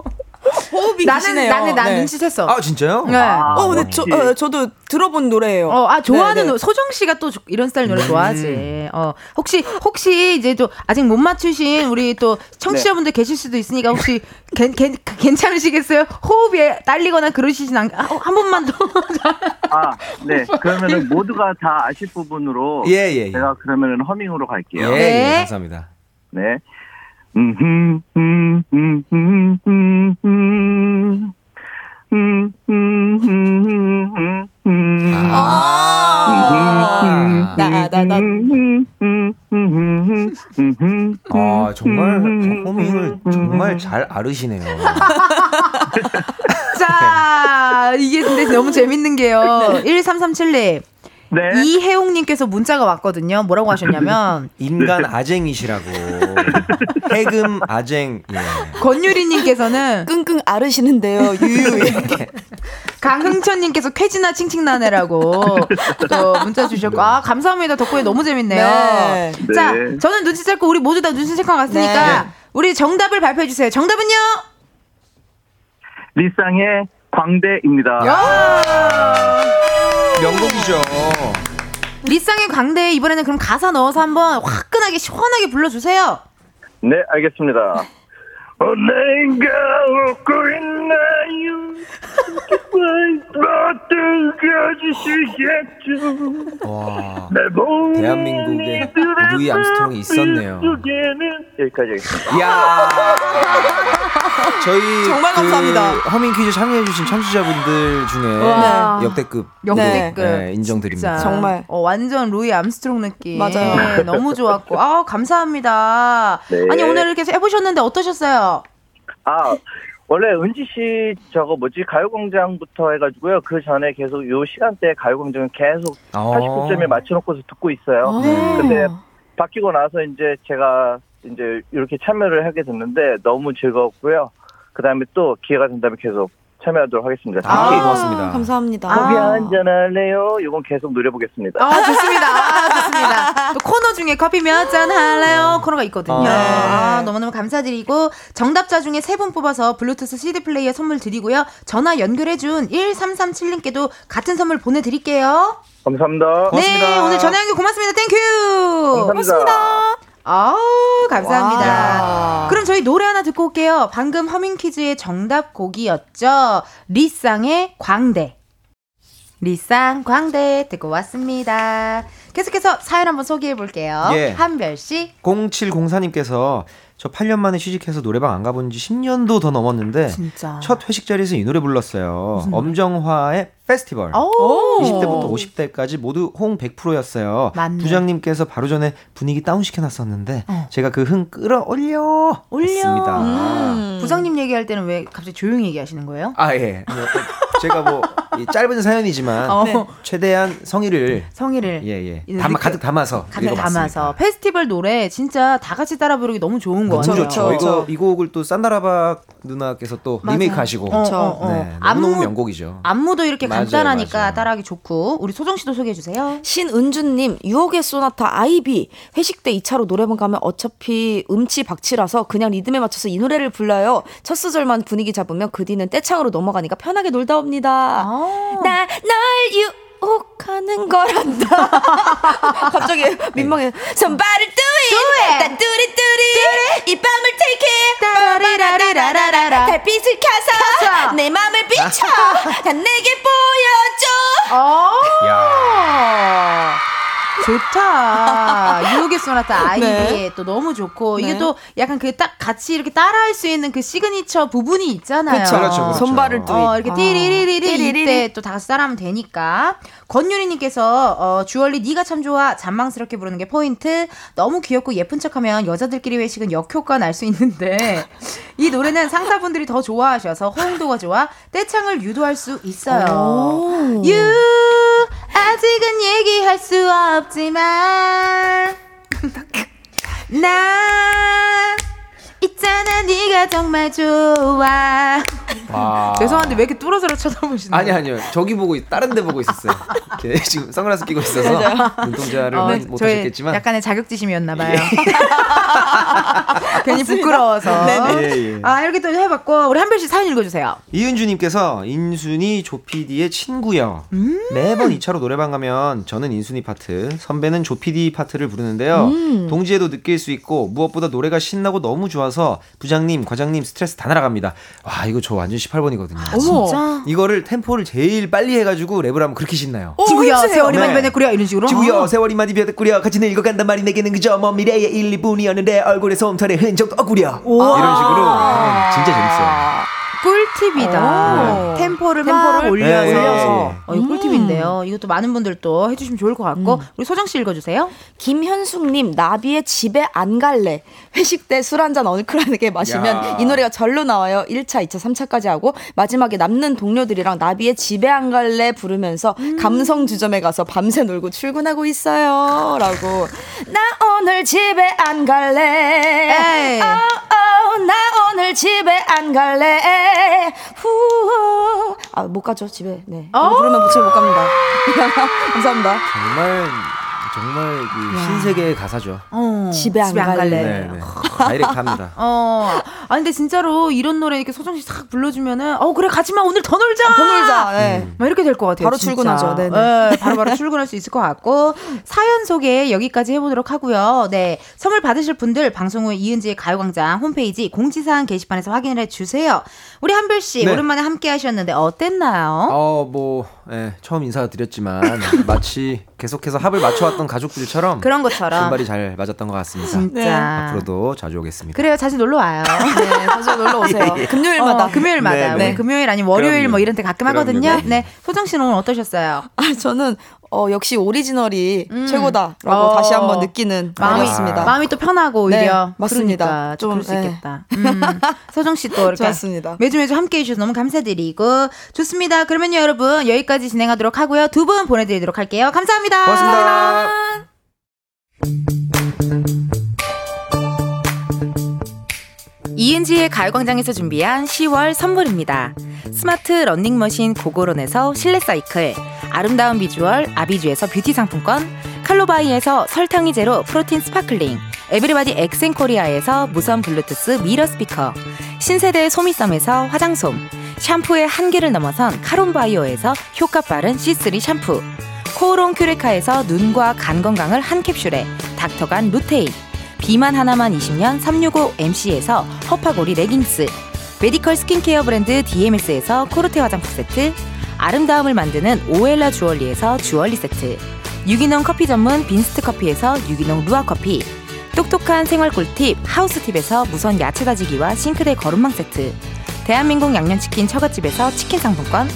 호흡이 나는. 나는 난 네. 눈치챘어. 아, 진짜요? 네. 어, 근데 저. 어, 저도 들어본 노래예요. 어, 아 좋아하는 네, 네. 노- 소정 씨가 또 조- 이런 스타일 노래 음. 좋아하지. 어, 혹시 혹시 이제 또 아직 못 맞추신 우리 또 청취자분들 계실 수도 있으니까 혹시 괜, 괜, 괜찮으시겠어요? 호흡이 딸리거나 그러시진 않. 아, 한 번만 더. 아, 네. 그러면은 모두가 다 아실 부분으로 예, 예, 예. 제가 그러면은 허밍으로 갈게요. 예, 네. 예, 감사합니다. 네. 음, 음, 음, 음, 음. 음, 음, 음, 음, 음. 아, 나. 음, 음, 음, 음, 음, 음. 아, 정말 정말 잘 아르시네요. 자, 이게 근데 너무 재밌는 게요. 1337님. 네. 이혜용님께서 문자가 왔거든요. 뭐라고 하셨냐면, 인간 아쟁이시라고. 해금 아쟁. 예. 권유리님께서는 끙끙 앓으시는데요, 유유. 강흥천님께서 쾌지나 칭칭나네라고 또 문자 주셨고 아 감사합니다 덕분에 너무 재밌네요. 네. 자 네. 저는 눈치 챘고 우리 모두 다 눈치 챌것 같으니까 네. 우리 정답을 발표해 주세요. 정답은요? 리쌍의 광대입니다. 명곡이죠. 리쌍의 광대 이번에는 그럼 가사 넣어서 한번 화끈하게 시원하게 불러주세요. 네, 알겠습니다. 언젠가 웃고 있나요? 어떡하시겠죠? 와. 대한민국에 루이 암스트롱이 있었네요. 여기까지 하겠습니다. 이야. 저희 정말 그 감사합니다. 허밍 퀴즈 참여해주신 청취자분들 중에 와. 역대급 역대급 네, 인정드립니다. 진짜. 정말. 어, 완전 루이 암스트롱 느낌. 맞아요. 네, 너무 좋았고 아 감사합니다. 네. 아니 오늘 이렇게 해보셨는데 어떠셨어요? 아, 원래 은지 씨 저거 뭐지 가요광장부터 해가지고요. 그 전에 계속 요 시간대에 가요광장은 계속 어. 89점에 맞춰놓고서 듣고 있어요. 네. 근데 바뀌고 나서 이제 제가 이제 이렇게 참여를 하게 됐는데 너무 즐거웠고요. 그 다음에 또 기회가 된다면 계속 참여하도록 하겠습니다. 아, 고맙습니다. 감사합니다. 커피 아. 한잔 할래요? 이건 계속 노려보겠습니다. 아, 좋습니다. 아, 좋습니다. 또 코너 중에 커피 몇 잔 할래요? 코너가 있거든요. 네. 아, 너무너무 감사드리고, 정답자 중에 세 분 뽑아서 블루투스 CD 플레이어 선물 드리고요. 전화 연결해준 1337님께도 같은 선물 보내드릴게요. 감사합니다. 고맙습니다. 네, 오늘 전화 연결 고맙습니다. Thank you! 감사합니다. 아우, 감사합니다. 와. 그럼 저희 노래 하나 듣고 올게요. 방금 허밍 퀴즈의 정답 곡이었죠. 리쌍의 광대. 리쌍 광대 듣고 왔습니다. 계속해서 사연 한번 소개해 볼게요. 예. 한별 씨. 0704님께서 저 8년 만에 취직해서 노래방 안 가본 지 10년도 더 넘었는데 진짜. 첫 회식 자리에서 이 노래 불렀어요. 엄정화의 페스티벌. 오. 20대부터 50대까지 모두 호응 100%였어요. 맞네. 부장님께서 바로 전에 분위기 다운 시켜놨었는데 어. 제가 그 흥 끌어올려 올려. 했습니다. 음. 부장님 얘기할 때는 왜 갑자기 조용히 얘기하시는 거예요? 아 예. 뭐, 제가 뭐이 짧은 사연이지만 어. 최대한 성의를 성의를 예예 이렇게 담아 가득 담아서 가득 읽어봤습니다. 담아서 페스티벌 노래 진짜 다 같이 따라 부르기 너무 좋은 거 너무 같아요. 좋죠. 그쵸. 이거 이 곡을 또 산다라박 누나께서 또 맞아요. 리메이크하시고 어, 어, 어. 네, 안무- 명곡이죠. 안무도 이렇게 맞아요, 간단하니까 맞아요. 따라하기 좋고 우리 소정 씨도 소개해 주세요. 신은주님, 유혹의 소나타 아이비. 회식 때 2차로 노래방 가면 어차피 음치 박치라서 그냥 리듬에 맞춰서 이 노래를 불러요. 첫 소절만 분위기 잡으면 그 뒤는 떼창으로 넘어가니까 편하게 놀다 옵니다. 아. 나널 유 혹하는 거란다. 갑자기 민망해. Somebody do it. Do it. 난 뚜리 뚜리. 이 밤을 take it. 따리라리라라라라. 달빛을 켜서 켜서. 내 맘을 비춰. 다 내게 보여줘. 어. 좋다. 유혹의 소나타 아이비 네. 또 너무 좋고 이게 네. 또 약간 그 딱 같이 이렇게 따라할 수 있는 그 시그니처 부분이 있잖아요. 그쵸. 그렇죠, 그렇죠. 손발을 뚜이. 어, 이렇게 아. 띠리리리리 띠리리리. 이때 또 다 같이 따라하면 되니까. 권유리님께서 어, 주얼리 네가 참 좋아 잔망스럽게 부르는 게 포인트. 너무 귀엽고 예쁜 척하면 여자들끼리 회식은 역효과 날 수 있는데 이 노래는 상사분들이 더 좋아하셔서 호응도가 좋아 떼창을 유도할 수 있어요. 오. 유 아직은 얘기할 수 없지만. 나 있잖아 네가 정말 좋아 와. 죄송한데 왜 이렇게 뚫어져라 쳐다보시나요? 아니 아니요. 저기 보고 있- 다른 데 보고 있었어요. 이렇게 지금 선글라스 끼고 있어서 눈동자를 어, 못 하셨겠지만 약간의 자격지심이었나 봐요. 괜히 부끄러워서. 예, 예. 아 이렇게 또 해봤고 우리 한별 씨 사연 읽어주세요. 이은주님께서 인순이 조피디의 친구요. 음. 매번 2차로 노래방 가면 저는 인순이 파트, 선배는 조피디 파트를 부르는데요. 음. 동지애도 느낄 수 있고 무엇보다 노래가 신나고 너무 좋아 서 부장님, 과장님 스트레스 다 날아갑니다. 와 이거 저 완전 18번이거든요. 아, 진짜? 이거를 템포를 제일 빨리 해가지고 랩을 하면 그렇게 신나요. 친구여 세월이 많이 네. 변했구려 이런 식으로. 친구여 세월이 많이 변했구려 같이 늙어간단 말이 내게는 그저 먼 미래의 일뿐이었는데 얼굴에 솜털의 흔적도 없구려 이런 식으로 아, 진짜 재밌어요. 꿀 팁이다. 오. 템포를, 템포를 막 올려서. 네, 네, 네. 어, 이거 꿀팁인데요. 이것도 많은 분들 또 해주시면 좋을 것 같고. 우리 소정 씨 읽어주세요. 김현숙님 나비의 집에 안 갈래 회식 때 술 한잔 얼큰하게 마시면 야. 이 노래가 절로 나와요 1차 2차 3차까지 하고 마지막에 남는 동료들이랑 나비의 집에 안 갈래 부르면서 감성 주점에 가서 밤새 놀고 출근하고 있어요 라고 나 오늘 집에 안 갈래 에이. 어, 어, 나 오늘 집에 안 갈래 후아못 가죠 집에 네 이거 부르면 집에 못 갑니다 감사합니다 정말 정말 그 신세계의 가사죠. 어, 집에 안 갈래. 네, 네. 다이렉트 합니다. 어. 아, 근데 진짜로 이런 노래 이렇게 소정 씨 싹 불러주면은, 어, 그래, 가지마, 오늘 더 놀자! 더 놀자. 네. 음. 막 이렇게 될 것 같아요. 바로 진짜. 출근하죠. 네네. 네, 바로바로 출근할 수 있을 것 같고. 사연 소개 여기까지 해보도록 하고요. 네. 선물 받으실 분들 방송 후 이은지의 가요광장 홈페이지 공지사항 게시판에서 확인을 해주세요. 우리 한별 씨, 네. 오랜만에 함께 하셨는데 어땠나요? 어, 뭐, 예, 처음 인사드렸지만, 마치 계속해서 합을 맞춰왔던 가족들처럼, 그런 것처럼. 분발이 잘 맞았던 것 같습니다. 진짜. 앞으로도 자주 오겠습니다. 그래요. 자주 놀러 와요. 네, 자주 놀러 오세요. 금요일마다. 어, 금요일마다. 네, 네. 금요일 아니면 월요일 그럼요. 뭐 이런 때 가끔 그럼요, 하거든요. 네. 네. 소정 씨는 오늘 어떠셨어요? 아, 저는 어, 역시 오리지널이 음. 최고다라고 어. 다시 한번 느끼는 마음이 마음이었습니다. 마음이 또 편하고 오히려 네, 맞습니다. 그러니까 좀 그럴 수 좀, 네. 있겠다. 음, 소정 씨 또 이렇게 좋았습니다. 매주 매주 함께 해주셔서 너무 감사드리고 좋습니다. 그러면요 여러분 여기까지 진행하도록 하고요 두 분 보내드리도록 할게요. 감사합니다. 고맙습니다. 이은지의 가요광장에서 준비한 10월 선물입니다. 스마트 러닝머신 고고론에서 실내 사이클, 아름다운 비주얼 아비주에서 뷰티 상품권, 칼로바이에서 설탕이 제로 프로틴 sparkling, 에브리바디 엑센코리아에서 무선 블루투스 미러 스피커, 신세대 소미섬에서 화장솜, 샴푸의 한계를 넘어선 카론바이오에서 효과 빠른 C3 샴푸, 코오롱 큐레카에서 눈과 간 건강을 한 캡슐에 닥터간 루테인, 비만 하나만 20년 365MC에서 허파고리 레깅스 medical 스킨케어 브랜드 DMS에서 코르테 화장품 세트 아름다움을 만드는 오엘라 주얼리에서 주얼리 세트 유기농 커피 전문 빈스트 커피에서 유기농 루아 커피 똑똑한 생활 꿀팁 하우스팁에서 무선 야채 다지기와 싱크대 거름망 세트 대한민국 양념치킨 처갓집에서 치킨 상품권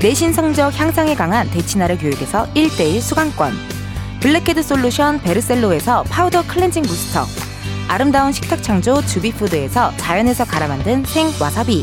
내신 성적 향상에 강한 대치나래 교육에서 1대1 수강권 blackhead solution 베르셀로에서 파우더 클렌징 부스터 아름다운 식탁 창조 주비푸드에서 자연에서 갈아 만든 생 와사비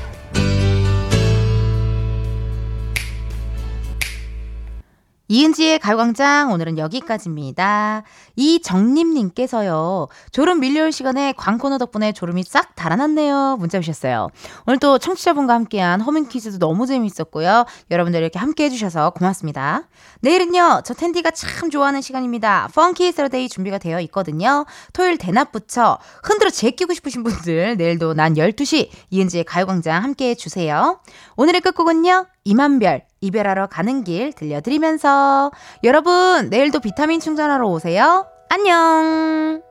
이은지의 가요광장 오늘은 여기까지입니다. 이정림님께서요. 졸음 밀려올 시간에 광코노 덕분에 졸음이 싹 달아났네요. 문자 주셨어요. 오늘 또 청취자분과 함께한 허밍 퀴즈도 너무 재미있었고요. 여러분들 이렇게 함께 해 주셔서 고맙습니다. 내일은요. 저 텐디가 참 좋아하는 시간입니다. funky Saturday 준비가 되어 있거든요. 토요일 대낮부터 흔들어 제끼고 싶으신 분들 내일도 낮 12시 이은지의 가요광장 함께 해 주세요. 오늘의 끝곡은요. 이만별 이별하러 가는 길 들려드리면서 여러분 내일도 비타민 충전하러 오세요. 안녕.